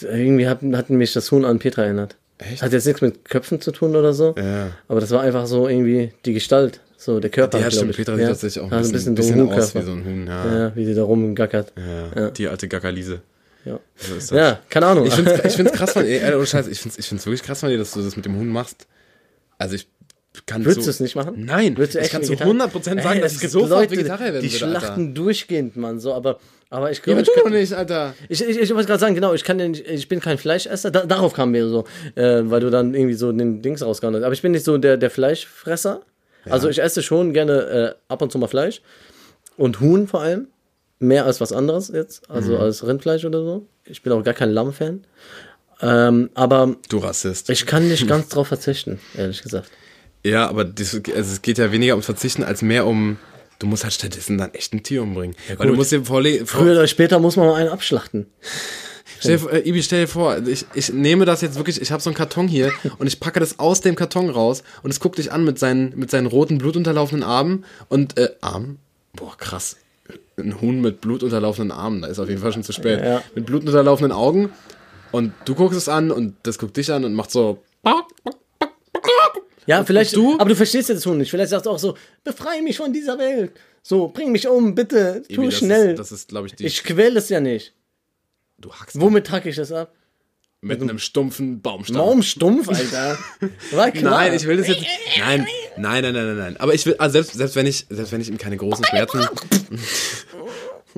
Irgendwie hat, hat mich das Huhn an Petra erinnert. Echt? Hat jetzt nichts mit Köpfen zu tun oder so. Ja. Aber das war einfach so irgendwie die Gestalt. So der Körper. Die hat glaub stimmt, ich. Petra sieht ja. tatsächlich auch ein Also bisschen, so bisschen, ein aus wie so ein Huhn. Ja, Ja, wie sie da rumgackert. ja. Ja. Die alte Gackerliese. Ja, So ist das. ja keine Ahnung. Ich find's, ich find's krass von dir, ey, ohne Scheiß, ich find's, ich find's wirklich krass von dir, dass du das mit dem Huhn machst. Also ich kann Würdest so, du es nicht machen? Nein, Würdest du ich echt kann zu Vegetarier- 100% sagen, Ey, dass es ich sofort Leute, Vegetarier werden Die würde, Alter. schlachten durchgehend, Mann. So, aber, aber ich Ja, glaube, aber ich, könnte- nicht, Alter. ich, ich, ich wollte gerade sagen, genau, ich, kann den, ich bin kein Fleischesser. Da, darauf kam mir so, äh, weil du dann irgendwie so den Dings rausgehauen hast. Aber ich bin nicht so der, der Fleischfresser. Also ich esse schon gerne äh, ab und zu mal Fleisch. Und Huhn vor allem. Mehr als was anderes jetzt. Also Mhm. als Rindfleisch oder so. Ich bin auch gar kein Lamm-Fan. Ähm, aber Du Rassist. ich kann nicht ganz drauf verzichten, ehrlich gesagt. Ja, aber das, also es geht ja weniger ums Verzichten als mehr um, du musst halt stattdessen dann echt ein Tier umbringen. Weil du musst dir vorlegen, vor, Früher oder später muss man mal einen abschlachten. stell, dir vor- äh, Ibi, stell dir vor, ich, ich nehme das jetzt wirklich, ich habe so einen Karton hier und ich packe das aus dem Karton raus und es guckt dich an mit seinen, mit seinen roten, blutunterlaufenden Armen und, äh, Armen? Boah, krass. Ein Huhn mit blutunterlaufenden Armen, da ist auf jeden Fall schon zu spät. Ja. Mit blutunterlaufenden Augen und du guckst es an und das guckt dich an und macht so, Ja, vielleicht, du? aber du verstehst jetzt Huhn nicht. Vielleicht sagst du auch so, befreie mich von dieser Welt. So, bring mich um, bitte, tu Ibi, das schnell. Ist, das ist, glaube ich, die. ich quäle es ja nicht. du hackst Womit hacke ich das ab? mit einem stumpfen Baumstamm. Warum stumpf, Alter? War klar. Nein, ich will das jetzt. Nein, nein, nein, nein, nein, nein. Aber ich will, also selbst, selbst wenn ich, selbst wenn ich ihm keine großen Schmerzen.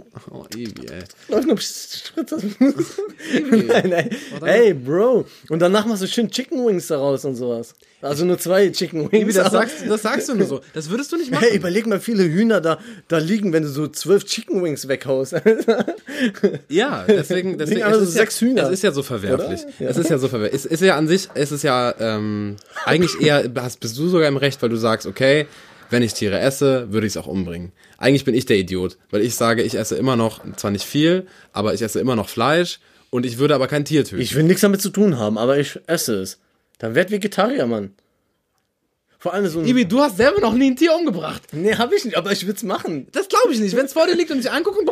Oh, Evi, ey. Nein, nein. Hey, Bro. Und danach machst du schön Chicken Wings daraus und sowas. Also nur zwei Chicken Wings. Evi, das sagst, das sagst du nur so. Das würdest du nicht machen. Hey, überleg mal, viele Hühner da, da liegen, wenn du so zwölf Chicken Wings weghaust. Ja, deswegen, deswegen also es ist sechs ja, Hühner. Es ist ja so verwerflich. Ja. Es ist ja so verwerflich. Es ist ja an sich, es ist ja ähm, eigentlich eher, hast, bist du sogar im Recht, weil du sagst, okay, wenn ich Tiere esse, würde ich es auch umbringen. Eigentlich bin ich der Idiot, weil ich sage, ich esse immer noch, zwar nicht viel, aber ich esse immer noch Fleisch und ich würde aber kein Tier töten. Ich will nichts damit zu tun haben, aber ich esse es. Dann werd Vegetarier, Mann. Vor allem so ein. Ibi, du hast selber noch nie ein Tier umgebracht. Nee, hab ich nicht, aber ich will's machen. Das glaube ich nicht. Wenn es vor dir liegt und dich anguckt und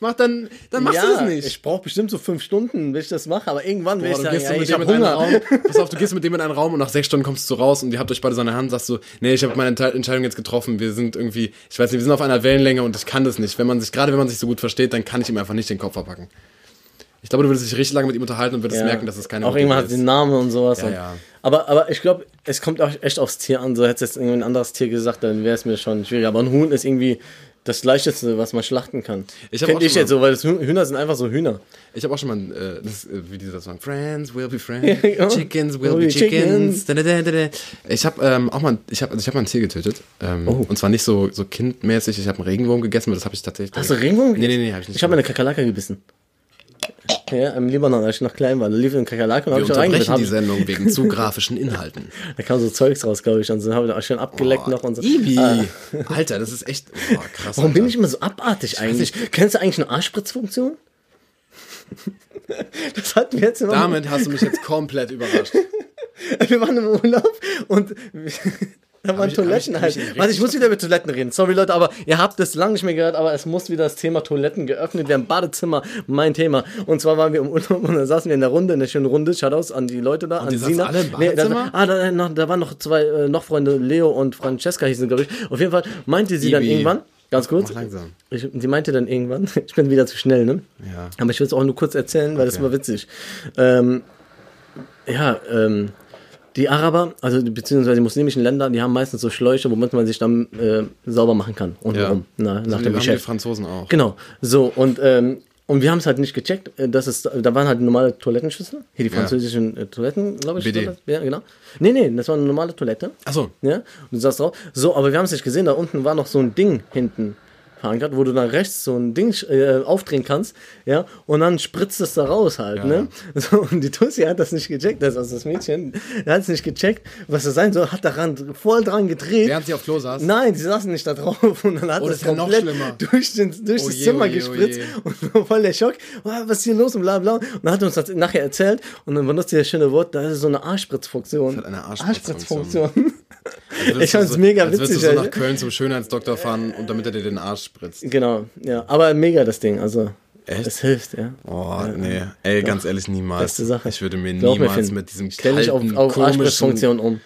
macht, dann, dann machst du das nicht. Ich brauche bestimmt so fünf Stunden, bis ich das mache, aber irgendwann Boah, ich sagen, ja, so mit ich dem hab in einen Hunger. Raum. Pass auf, du gehst mit dem in einen Raum und nach sechs Stunden kommst du raus und ihr habt euch beide so eine Hand, sagst du, nee, ich habe meine Entscheidung jetzt getroffen. Wir sind irgendwie, ich weiß nicht, wir sind auf einer Wellenlänge und ich kann das nicht. Wenn man sich, gerade wenn man sich so gut versteht, dann kann ich ihm einfach nicht den Kopf verpacken. Ich glaube, du würdest dich richtig lange mit ihm unterhalten und würdest Ja. merken, dass es keine Auch irgendwann hat einen Namen und sowas. Ja, und, ja. Aber, aber ich glaube, es kommt auch echt aufs Tier an. So hätte es jetzt irgendwie ein anderes Tier gesagt, dann wäre es mir schon schwierig. Aber ein Huhn ist irgendwie das leichteste, was man schlachten kann. Ich hab auch ich jetzt so, weil das Hüh- Hühner sind einfach so Hühner. Ich habe auch schon mal, äh, das, äh, wie die das sagen, Friends will be friends, Ja. Chickens will Will be chickens. Da, da, da, da, da. Ich habe ähm, auch mal, ich habe, also ich habe mal ein Tier getötet. Ähm, Oh. Und zwar nicht so, so kindmäßig. Ich habe einen Regenwurm gegessen, aber das habe ich tatsächlich. Hast du Regenwurm Nee, nee, nee, habe ich nicht. Ich habe eine Kakerlake gebissen. Ja, im Libanon, als ich noch klein war. Da lief eine Kakerlake und habe Wir ich unterbrechen Hab die ich- Sendung wegen zu grafischen Inhalten. Da kam so Zeugs raus, glaube ich. Und so habe ich auch schön abgeleckt noch und so. Ibi. Ah. Alter, das ist echt boah, krass. Warum bin Alter. ich immer so abartig eigentlich? Kennst du eigentlich eine Arschspritzfunktion? das hatten wir jetzt immer. Damit hast du mich jetzt komplett überrascht. Wir waren im Urlaub und da waren ich- Toiletten halt. Warte, ich muss wieder über Toiletten reden. Sorry Leute, aber ihr habt das lange nicht mehr gehört, aber es muss wieder das Thema Toiletten geöffnet werden. Badezimmer, mein Thema. Und zwar waren wir im Urlaub und da saßen wir in der Runde, in der schönen Runde. Shoutouts an die Leute da, an ihr saßt Sina. alle im da, Badezimmer? ah, da, noch, da waren noch zwei äh, noch Freunde, Leo und Francesca hießen, glaube ich. Auf jeden Fall meinte sie dann Ibi. irgendwann, ganz kurz, Mach langsam. ich, sie meinte dann irgendwann, ich bin wieder zu schnell, ne? Ja. Aber ich will es auch nur kurz erzählen, weil das Okay. war witzig. Ähm, ja, ähm, die Araber, also beziehungsweise die muslimischen Länder, die haben meistens so Schläuche, womit man sich dann äh, sauber machen kann. Und Ja. warum? Na, nach So, dem haben die Geschäft. Franzosen auch. Genau. So, und, ähm, und wir haben es halt nicht gecheckt. äh, Das ist, da waren halt normale Toilettenschüssel. Hier die französischen äh, Toiletten, glaube ich. BD. Ja, genau. Nee, nee, das war eine normale Toilette. Achso. Ja, und du saßt drauf. So, aber wir haben es nicht gesehen. Da unten war noch so ein Ding hinten verankert, wo du dann rechts so ein Ding äh, aufdrehen kannst, ja, und dann spritzt es da raus halt, ne? So, und die Tussi hat das nicht gecheckt, das also das Mädchen, hat es nicht gecheckt, was das sein soll, hat daran voll dran gedreht. Während sie auf Klo saß. Nein, die saßen nicht da drauf und dann hat Oh, das das ja komplett durch, den, durch Oh das je, Zimmer oh je, oh gespritzt und voll der Schock. Oh, was ist hier los und bla bla. Und dann hat uns das nachher erzählt und dann benutzt er das schöne Wort, da ist so eine Arschspritzfunktion. hat eine Arschspritzfunktion. Arschspritzfunktion. Als Ich fand's würdest du- mega als würdest witzig, du so nach. Köln zum Schönheitsdoktor fahren und damit er dir den Arsch spritzt. Genau, ja. Aber mega das Ding, also. Echt? Es hilft, ja. Oh, nee. Ey, ganz ehrlich, niemals. Beste Sache. Ich würde mir Glaub mir, niemals Finn. mit diesem Stell dich auf, auf komischen... Um.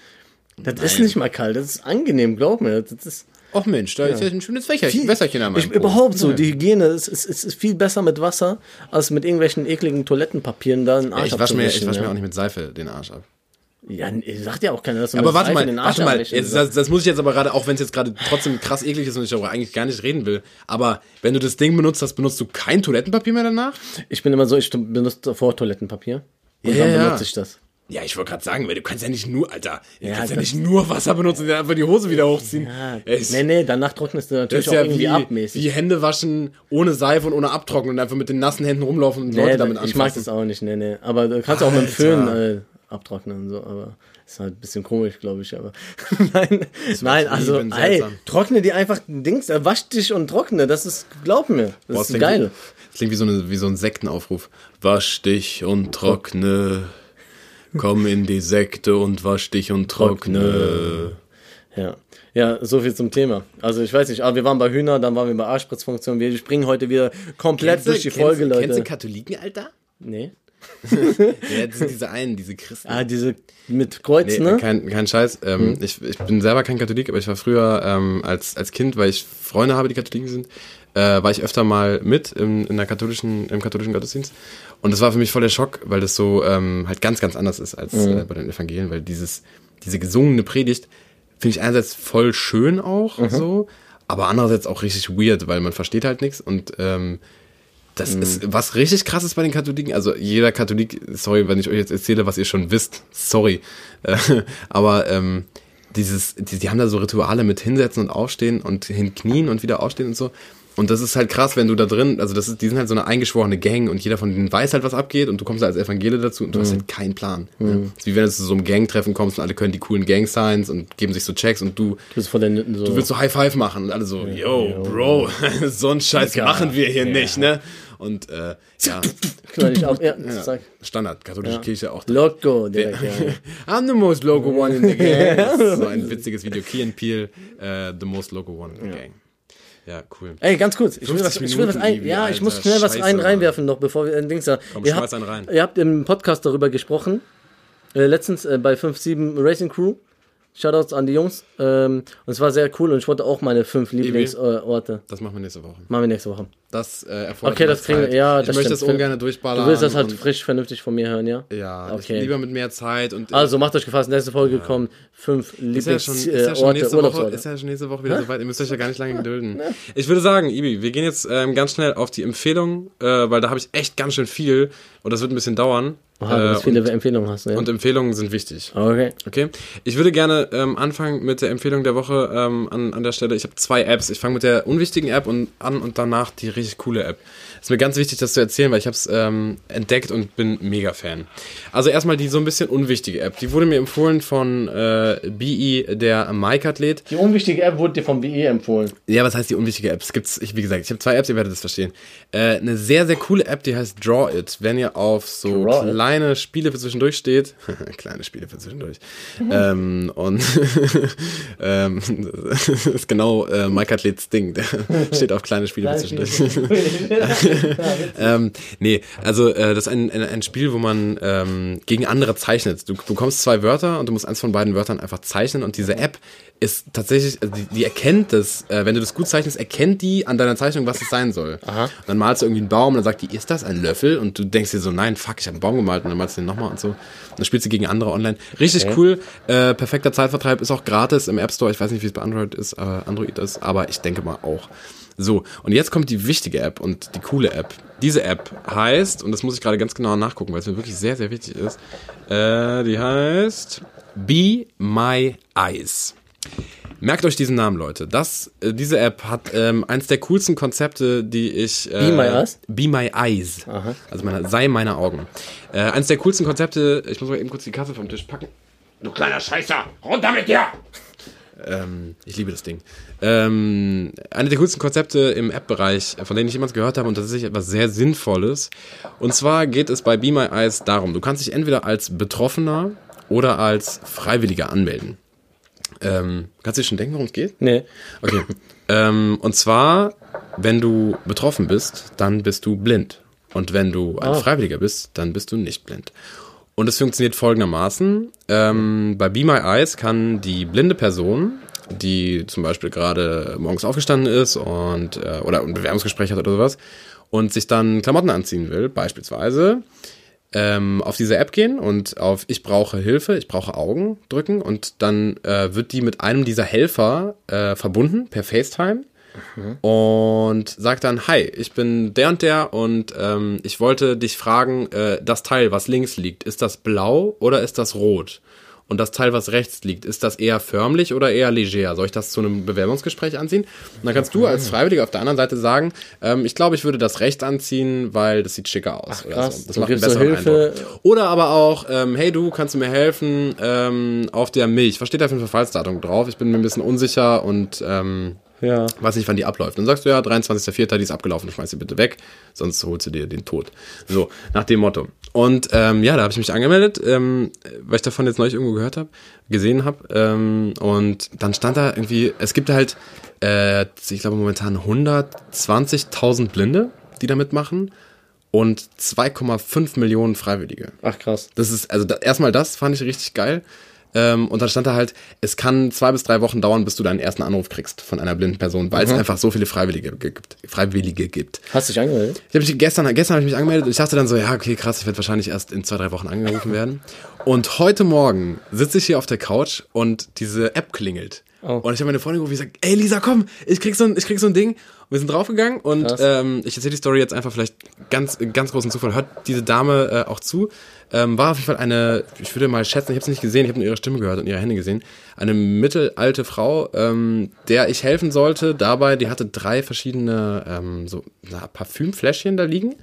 Das ist Nein. nicht mal kalt, das ist angenehm, glaub mir. Das ist Och Mensch, da ist ja ein schönes Wässerchen, Wässerchen meinem ich. Überhaupt so, Ja. die Hygiene, ist, es ist viel besser mit Wasser, als mit irgendwelchen ekligen Toilettenpapieren da einen Ja, Arsch ich wasche mir, ich wasch ja. mir auch nicht mit Seife den Arsch ab. Ja, sagt ja auch keiner, dass du Aber warte mal, den Arsch warte mal, jetzt, das, das muss ich jetzt aber gerade, auch wenn es jetzt gerade trotzdem krass eklig ist und ich darüber eigentlich gar nicht reden will, aber wenn du das Ding benutzt hast, benutzt du kein Toilettenpapier mehr danach? Ich bin immer so, ich benutze davor Toilettenpapier. Und Ja, dann ja. benutze ich das. Ja, ich wollte gerade sagen, weil du kannst ja nicht nur, Alter, du Ja, kannst ja nicht nur Wasser benutzen und dann einfach die Hose wieder hochziehen. Ja, ist- nee, nee, danach trocknest du natürlich ist ja auch irgendwie wie, abmäßig. wie Hände waschen ohne Seife und ohne abtrocknen und einfach mit den nassen Händen rumlaufen und Nee, Leute damit ich mag anfassen. das auch nicht, nee, nee. Aber du kannst auch mit dem Föhn Alter. äh, abtrocknen und so, aber ist halt ein bisschen komisch, glaube ich, aber nein, nein, also, ey, trockne die einfach Dings, äh, wasch dich und trockne, das ist, glaub mir, das Boah, ist klingt geil. Das klingt wie so, eine, wie so ein Sektenaufruf. Wasch dich und trockne. Komm in die Sekte und wasch dich und trockne. Ja. Ja, so viel zum Thema. Also ich weiß nicht, aber wir waren bei Hühner, dann waren wir bei Arschspritzfunktion. Wir springen heute wieder komplett durch die Folge, kennst, Leute. Kennst du Katholiken, Alter? nee. Ja, diese einen, diese Christen. Ah, diese mit Kreuz, Nee, ne? kein, kein Scheiß. Ähm, ich, ich bin selber kein Katholik, aber ich war früher ähm, als, als Kind, weil ich Freunde habe, die Katholiken sind, äh, war ich öfter mal mit im, in der katholischen, im katholischen Gottesdienst. Und das war für mich voll der Schock, weil das so ähm, halt ganz, ganz anders ist als äh, bei den Evangelien, weil dieses, diese gesungene Predigt finde ich einerseits voll schön auch so, aber andererseits auch richtig weird, weil man versteht halt nichts und ähm, das ist was richtig krass ist bei den Katholiken. Also jeder Katholik, sorry, wenn ich euch jetzt erzähle, was ihr schon wisst, sorry. Äh, aber ähm, dieses, die, die haben da so Rituale mit hinsetzen und aufstehen und hinknien und wieder aufstehen und so. Und das ist halt krass, wenn du da drin, also das ist, die sind halt so eine eingeschworene Gang und jeder von denen weiß halt, was abgeht und du kommst da als Evangele dazu und du hast halt keinen Plan. Ne? Das ist wie wenn du zu so einem Gangtreffen kommst und alle können die coolen Gang-Signs und geben sich so Checks und du, Du so. du willst so High Five machen und alle so, yo, Bro, so einen Scheiß Digga. machen wir hier Ja. nicht, ne? Und äh, ja, auf. Ja, ja. Standard, katholische Ja. Kirche auch. Loco, direkt, ja. I'm the most local one in the gang. So ein witziges Video. Key and Peele, äh, the most local one in the gang. Ja, cool. Ey, ganz kurz. Ich will 50 was, ich will was Minuten, ein, ja, ich Alter, muss schnell was Scheiße, reinwerfen noch, bevor wir ein Dings da. Komm, ihr, habt, einen rein. ihr habt im Podcast darüber gesprochen, äh, letztens äh, bei 5-7 Racing Crew. Shoutouts an die Jungs. Ähm, und es war sehr cool und ich wollte auch meine fünf Lieblingsorte. Das machen wir nächste Woche. Machen wir nächste Woche. Das äh, erfordert Okay, das kriegen wir- ja, Ich das möchte stimmt. das ungern durchballern. Du willst das halt frisch, vernünftig von mir hören, ja? Ja, Okay. lieber mit mehr Zeit und Also macht euch gefasst, nächste Folge kommen fünf ist ja, ist, ja Lieblingsorte, schon nächste Woche, ist ja schon nächste Woche wieder soweit. Ihr müsst euch ja gar nicht lange gedulden. Ich würde sagen, Ibi, wir gehen jetzt ähm, ganz schnell auf die Empfehlung, äh, weil da habe ich echt ganz schön viel und das wird ein bisschen dauern. Aha, du Äh, viele Empfehlungen hast, ja? und Empfehlungen sind wichtig. okay. Okay. Ich würde gerne ähm, anfangen mit der Empfehlung der Woche ähm, an, an der Stelle. Ich habe zwei Apps. Ich fange mit der unwichtigen App und an und danach die richtig coole App. Ist mir ganz wichtig, das zu erzählen, weil ich habe es ähm, entdeckt und bin mega Fan. Also erstmal die so ein bisschen unwichtige App. Die wurde mir empfohlen von äh, BE, der Mike-Athlet. Die unwichtige App wurde dir vom BE empfohlen. Ja, was heißt die unwichtige App? Es gibt's, ich, wie gesagt, ich habe zwei Apps, ihr werdet das verstehen. Äh, eine sehr, sehr coole App, die heißt Draw It. Wenn ihr auf so Draw It? Kleine Spiele für zwischendurch steht, kleine Spiele für zwischendurch, ähm, und ähm, das ist genau äh, Mike Athlets Ding, der steht auf kleine Spiele für zwischendurch. ähm, nee, also äh, das ist ein, ein, ein Spiel, wo man ähm, gegen andere zeichnet. Du bekommst zwei Wörter und du musst eins von beiden Wörtern einfach zeichnen und diese App ist tatsächlich, also die, die erkennt das, äh, wenn du das gut zeichnest, erkennt die an deiner Zeichnung, was es sein soll. Aha. Und dann malst du irgendwie einen Baum und dann sagt die, ist das ein Löffel? Und du denkst dir so, nein, fuck, ich habe einen Baum gemalt und dann malst du den nochmal und so. Und dann spielst du gegen andere online. Richtig Okay. cool, äh, perfekter Zeitvertreib, ist auch gratis im App Store. Ich weiß nicht, wie es bei Android ist, äh, Android ist, aber ich denke mal auch. So, und jetzt kommt die wichtige App und die coole App. Diese App heißt, und das muss ich gerade ganz genau nachgucken, weil es mir wirklich sehr, sehr wichtig ist, äh, die heißt Be My Eyes. Merkt euch diesen Namen, Leute. Das, äh, diese App hat ähm, eins der coolsten Konzepte, die ich. Äh, Be My Eyes? Be My Eyes. Aha. Also meine, sei meine Augen. Äh, eins der coolsten Konzepte. Ich muss mal eben kurz die Katze vom Tisch packen. Du kleiner Scheißer, runter mit dir! Ähm, ich liebe das Ding. Ähm, eine der coolsten Konzepte im App-Bereich, von denen ich jemals gehört habe, und das ist etwas sehr Sinnvolles. Und zwar geht es bei Be My Eyes darum, du kannst dich entweder als Betroffener oder als Freiwilliger anmelden. Ähm, kannst du dir schon denken, worum es geht? Nee. Okay. ähm, und zwar, wenn du betroffen bist, dann bist du blind. Und wenn du ein Ah. Freiwilliger bist, dann bist du nicht blind. Und es funktioniert folgendermaßen. Ähm, bei Be My Eyes kann die blinde Person, die zum Beispiel gerade morgens aufgestanden ist und äh, oder ein Bewerbungsgespräch hat oder sowas und sich dann Klamotten anziehen will, beispielsweise, ähm, auf diese App gehen und auf Ich brauche Hilfe, ich brauche Augen drücken und dann äh, wird die mit einem dieser Helfer äh, verbunden per FaceTime und sagt dann, hi, ich bin der und der und ähm, ich wollte dich fragen, äh, das Teil, was links liegt, ist das blau oder ist das rot? Und das Teil, was rechts liegt, ist das eher förmlich oder eher leger? Soll ich das zu einem Bewerbungsgespräch anziehen? Und dann kannst du als Freiwilliger auf der anderen Seite sagen, ähm, ich glaube, ich würde das rechts anziehen, weil das sieht schicker aus. oder krass. so. Das Du macht einen besseren Hilfe. Eindruck. Oder aber auch, ähm, hey du, kannst du mir helfen ähm, auf der Milch? Was steht da für ein Verfallsdatum drauf? Ich bin mir ein bisschen unsicher und ähm, Ja. weiß nicht, wann die abläuft. Dann sagst du ja, 23.04., die ist abgelaufen, schmeiß sie bitte weg, sonst holst du dir den Tod. So, nach dem Motto. Und ähm, ja, da habe ich mich angemeldet, ähm, weil ich davon jetzt neulich irgendwo gehört habe, gesehen habe. Ähm, und dann stand da irgendwie, es gibt halt, äh, ich glaube momentan 120.000 Blinde, die da mitmachen. und 2,5 Millionen Freiwillige. Ach krass. Das ist, also da, erstmal das fand ich richtig geil. Ähm, und dann stand da halt, es kann zwei bis drei Wochen dauern, bis du deinen ersten Anruf kriegst von einer blinden Person, weil es einfach so viele Freiwillige gibt. Freiwillige gibt. Hast du dich angemeldet? Ich hab mich gestern, gestern habe ich mich angemeldet und ich dachte dann so, ja, okay, krass, ich werde wahrscheinlich erst in zwei, drei Wochen angerufen werden. Und heute Morgen sitze ich hier auf der Couch und diese App klingelt. Oh. Und ich habe meine Freundin gerufen, ich sag, ey Lisa, komm, ich krieg so ein, ich krieg so ein Ding. Und wir sind draufgegangen und ähm, ich erzähle die Story jetzt einfach vielleicht ganz, ganz großen Zufall. Hört diese Dame äh, auch zu. Ähm, war auf jeden Fall eine, ich würde mal schätzen, ich habe sie nicht gesehen, ich habe nur ihre Stimme gehört und ihre Hände gesehen. Eine mittelalte Frau, ähm, der ich helfen sollte. Dabei, die hatte drei verschiedene ähm, so na, Parfümfläschchen da liegen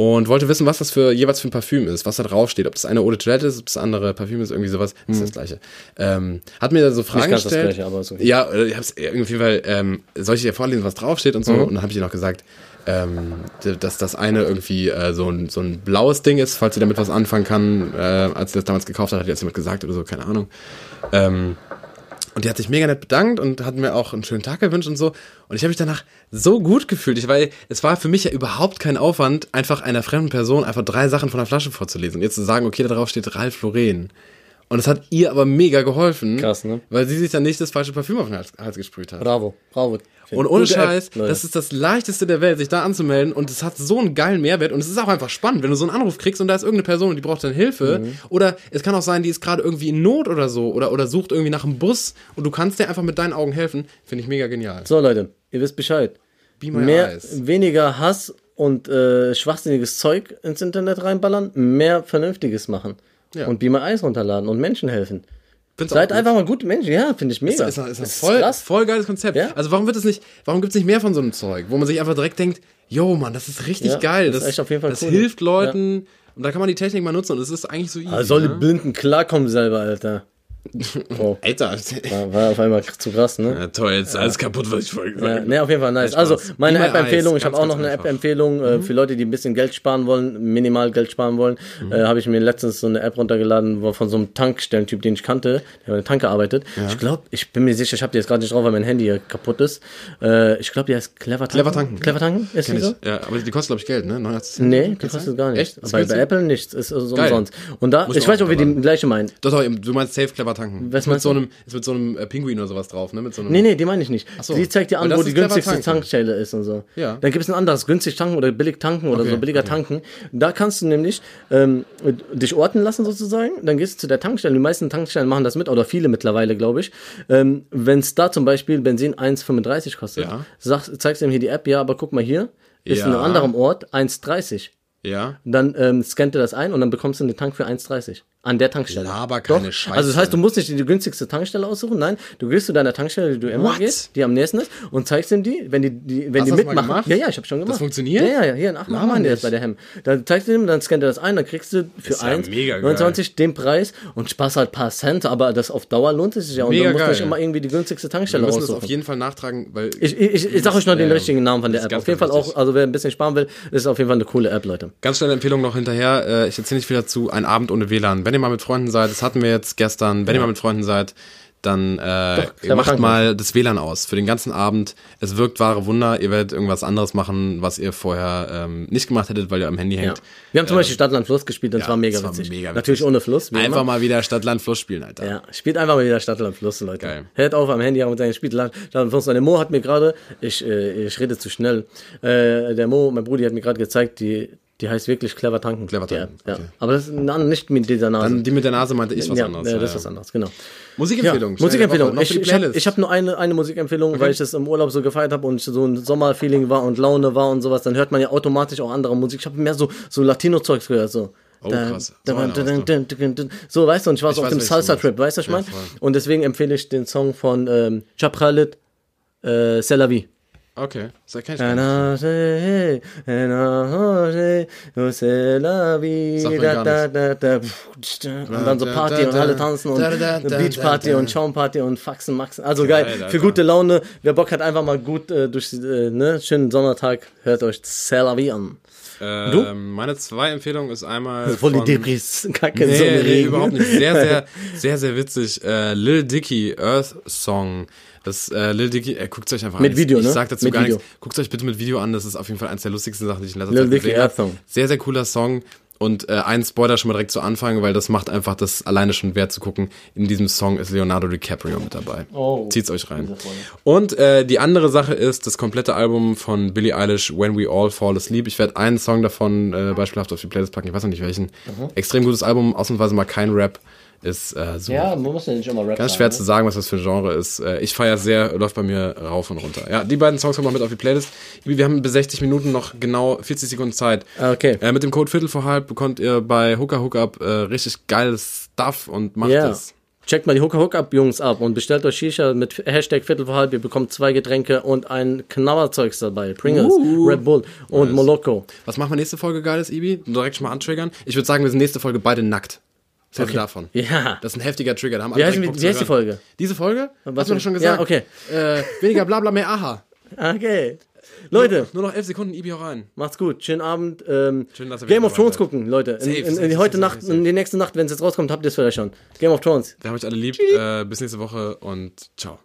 und wollte wissen, was das für jeweils für ein Parfüm ist, was da draufsteht, ob das eine Eau de Toilette ist, ob das andere Parfüm ist, irgendwie sowas. Das ist das gleiche. Ähm, hat mir da so Fragen das gestellt. Gleiche, aber ist okay. Ja, äh, ich hab's irgendwie Fall, ähm, soll ich dir vorlesen, was draufsteht und so? Und dann habe ich ihr noch gesagt, ähm, dass das eine irgendwie äh, so, ein, so ein blaues Ding ist, falls sie damit was anfangen kann. Äh, als sie das damals gekauft hat, hat jetzt jemand gesagt oder so, keine Ahnung. Ähm, und die hat sich mega nett bedankt und hat mir auch einen schönen Tag gewünscht und so. Und ich habe mich danach so gut gefühlt, ich, weil es war für mich ja überhaupt kein Aufwand, einfach einer fremden Person einfach drei Sachen von der Flasche vorzulesen und jetzt zu sagen, okay, da drauf steht Ralf Lauren. Und es hat ihr aber mega geholfen, Krass, ne? weil sie sich dann nicht das falsche Parfüm auf den Hals, Hals gesprüht hat. Bravo, bravo. Und ohne App, Scheiß, Leute. das ist das leichteste der Welt, sich da anzumelden und es hat so einen geilen Mehrwert und es ist auch einfach spannend, wenn du so einen Anruf kriegst und da ist irgendeine Person und die braucht dann Hilfe Mhm. oder es kann auch sein, die ist gerade irgendwie in Not oder so oder, oder sucht irgendwie nach einem Bus und du kannst dir einfach mit deinen Augen helfen, finde ich mega genial. So, Leute, ihr wisst Bescheid. Mehr, eyes. weniger Hass und äh, schwachsinniges Zeug ins Internet reinballern, mehr Vernünftiges machen. Ja. Und Be My Eyes runterladen und Menschen helfen. Find's Seid einfach mal gute Menschen, ja, finde ich mega. Ist, ist, ist, Das ist voll, krass. voll geiles Konzept. Ja. Also warum wird es nicht, warum gibt es nicht mehr von so einem Zeug, wo man sich einfach direkt denkt, yo Mann, das ist richtig Ja, geil, das das, cool. hilft Leuten und da kann man die Technik mal nutzen und es ist eigentlich so easy. Also soll die ne? Blinden klarkommen selber, Alter. Oh, Alter, war, war auf einmal zu krass, ne? ja, toll, jetzt ist alles kaputt, was ich vorher Ja, gesagt habe. ne, auf jeden Fall nice. Also, meine App-Empfehlung, ich habe auch noch eine. App-Empfehlung äh, für Leute, die ein bisschen Geld sparen wollen, minimal Geld sparen wollen. Äh, habe ich mir letztens so eine App runtergeladen wo von so einem Tankstellentyp, den ich kannte, der bei der Tanke arbeitet. Ich glaube, ich bin mir sicher, ich habe die jetzt gerade nicht drauf, weil mein Handy hier kaputt ist. Äh, ich glaube, die heißt Clever Tanken. Clever Tanken. Clever Tanken? Ist die so? Ja, aber die kostet, glaube ich, Geld, ne? 89 Cent. Nee, die kostet gar nichts. Echt? Bei, bei? Apple nichts, ist so umsonst. Und da, Muss ich weiß, auch ob wir die gleiche meinen. Doch, doch, du meinst safe clever tanken. Was ist mit meinst so du? einem, ist mit so einem äh, Pinguin oder sowas drauf, ne? Mit so einem Nee, nee, die meine ich nicht. so. Die zeigt dir an, wo die günstigste tanken. Tankstelle ist und so. Ja. Dann gibt es ein anderes, günstig tanken oder billig tanken oder Okay, so billiger tanken. Da kannst du nämlich ähm, dich orten lassen sozusagen. Dann gehst du zu der Tankstelle. Die meisten Tankstellen machen das mit oder viele mittlerweile, glaube ich. Ähm, Wenn es da zum Beispiel Benzin 1,35 kostet, Ja. sag, zeigst du ihm hier die App, ja, aber guck mal hier, ist Ja. in einem anderen Ort 1,30. Ja. Dann ähm, scannt er das ein und dann bekommst du einen Tank für 1,30 an der Tankstelle. Laber keine Doch. Scheiße. Also das heißt, du musst nicht die günstigste Tankstelle aussuchen, nein, du gehst zu deiner Tankstelle, die du immer What? gehst, die am nächsten ist und zeigst ihm die, wenn die, die wenn Hast die das mitmachen. Ja, ja, ich habe schon gemacht. funktioniert? Ja, ja, ja, hier in Aachen machen die das bei der Hem. Dann zeigst du ihm, dann scannt er das ein, dann kriegst du für Ist ja 1, mega geil. 29 den Preis und sparst halt ein paar Cent, aber das auf Dauer lohnt es sich ja und Mega du musst geil. nicht immer irgendwie die günstigste Wir Tankstelle müssen das auf aussuchen. jeden Fall nachtragen, weil. Ich, ich, ich, ich sag euch noch den Ja, richtigen Namen von der das App. Auf jeden Fall auch, wichtig. also wer ein bisschen sparen will, ist auf jeden Fall eine coole App, Leute. Ganz schnelle Empfehlung noch hinterher. Äh, ich erzähle nicht viel dazu. Ein Abend ohne WLAN. Wenn ihr mal mit Freunden seid, das hatten wir jetzt gestern. Wenn ihr mal mit Freunden seid, dann äh, clever macht mal das WLAN aus für den ganzen Abend. Es wirkt wahre Wunder. Ihr werdet irgendwas anderes machen, was ihr vorher ähm, nicht gemacht hättet, weil ihr am Handy Ja. hängt. Wir haben zum Beispiel Stadtland Fluss gespielt, das ja, war mega war witzig. mega Natürlich witzig. ohne Fluss. Einfach immer. mal wieder Stadt, Land, Fluss spielen, Alter. Ja, spielt einfach mal wieder Stadtland Fluss, Leute. Geil. Hört auf am Handy und spielt Land- Stadtland Fluss. Und der Mo hat mir gerade, ich, äh, ich rede zu schnell, äh, der Mo, mein Bruder, hat mir gerade gezeigt, die, die heißt wirklich Clever Tanken. Clever Tanken, Ja. okay. Aber das ist nicht mit dieser Nase. Dann die mit der Nase meinte ich was ja, anderes. ja, Ja, das ist ja. was anderes, genau. Musikempfehlung. Ja, Musikempfehlung. Woche. Ich, ich habe hab nur eine, eine Musikempfehlung, weil ich das im Urlaub so gefeiert habe und so ein Sommerfeeling war und Laune war und sowas. Dann hört man ja automatisch auch andere Musik. Ich habe mehr so, so Latino-Zeugs gehört. So. Oh, krass. So weißt du, und ich war so auf dem Salsa-Trip, weißt du, was ich Ja, meine? Und deswegen empfehle ich den Song von ähm, Chap Khalid, äh, C'est la vie. Okay, das erkenne ich gar nicht. Und dann so Party und alle tanzen und Beachparty da, da. und Schaumparty und Faxen, Maxen. Also geil, für gute Laune. Wer Bock hat, einfach mal gut äh, durch äh, ne, schönen Sommertag, hört euch C'est la vie an. Ähm, meine zwei Empfehlungen ist einmal. Voll die Debris, kacke, Nee, so im nee, überhaupt nicht. Sehr, sehr, sehr, sehr witzig. Äh, Lil Dicky, Earth Song. Das äh, Lil Dicky, äh, guckt euch einfach Mit an. Video, ich, ne? Ich sag dazu Mit gar Video. nichts. Guckt euch bitte mit Video an, das ist auf jeden Fall eins der lustigsten Sachen, die ich in letzter Lil Zeit Dicky gesehen habe. Sehr, sehr cooler Song. Und äh, ein Spoiler schon mal direkt zu Anfang, weil das macht einfach das alleine schon wert zu gucken. In diesem Song ist Leonardo DiCaprio mit dabei. Oh. Zieht's euch rein. Und äh, die andere Sache ist das komplette Album von Billie Eilish, When We All Fall Asleep. Ich werde einen Song davon äh, beispielhaft auf die Playlist packen, ich weiß noch nicht welchen. Mhm. Extrem gutes Album, ausnahmsweise mal kein Rap. Ist äh, so Ja, man muss ja nicht immer Rap Ganz sagen, schwer ne? zu sagen, was das für ein Genre ist. Äh, Ich feiere sehr, läuft bei mir rauf und runter. Ja, die beiden Songs kommen noch mit auf die Playlist. Wir haben bis 60 Minuten noch genau 40 Sekunden Zeit. Ah, Okay. Äh, mit dem Code Viertel vor halb bekommt ihr bei Hooker Hookup äh, richtig geiles Stuff und macht Ja. es. Checkt mal die Hooker Hookup Jungs ab und bestellt euch Shisha mit Hashtag Viertel vor halb. Ihr bekommt zwei Getränke und ein Knabberzeugs dabei. Pringles, Uh. Red Bull und Moloko. Was machen wir nächste Folge geiles, Ibi? Direkt schon mal antriggern. Ich würde sagen, wir sind nächste Folge beide nackt. Hältst du davon? Ja. Das ist ein heftiger Trigger. Da haben Wie heißt, wie, wie heißt die. Folge? Diese Folge? Was Hast du schon Ja, gesagt. okay. Äh, weniger Blabla, mehr Aha. Okay. Leute, Nur noch elf Sekunden, Ibi, hau rein. macht's gut. Schönen Abend. Ähm, Schön, Game of Thrones gucken, Leute. In, Safe, in, in safe, heute safe, Nacht, in die nächste Nacht, wenn es jetzt rauskommt, habt ihr es vielleicht schon. Game of Thrones. Wir haben euch alle lieb. Äh, bis nächste Woche und ciao.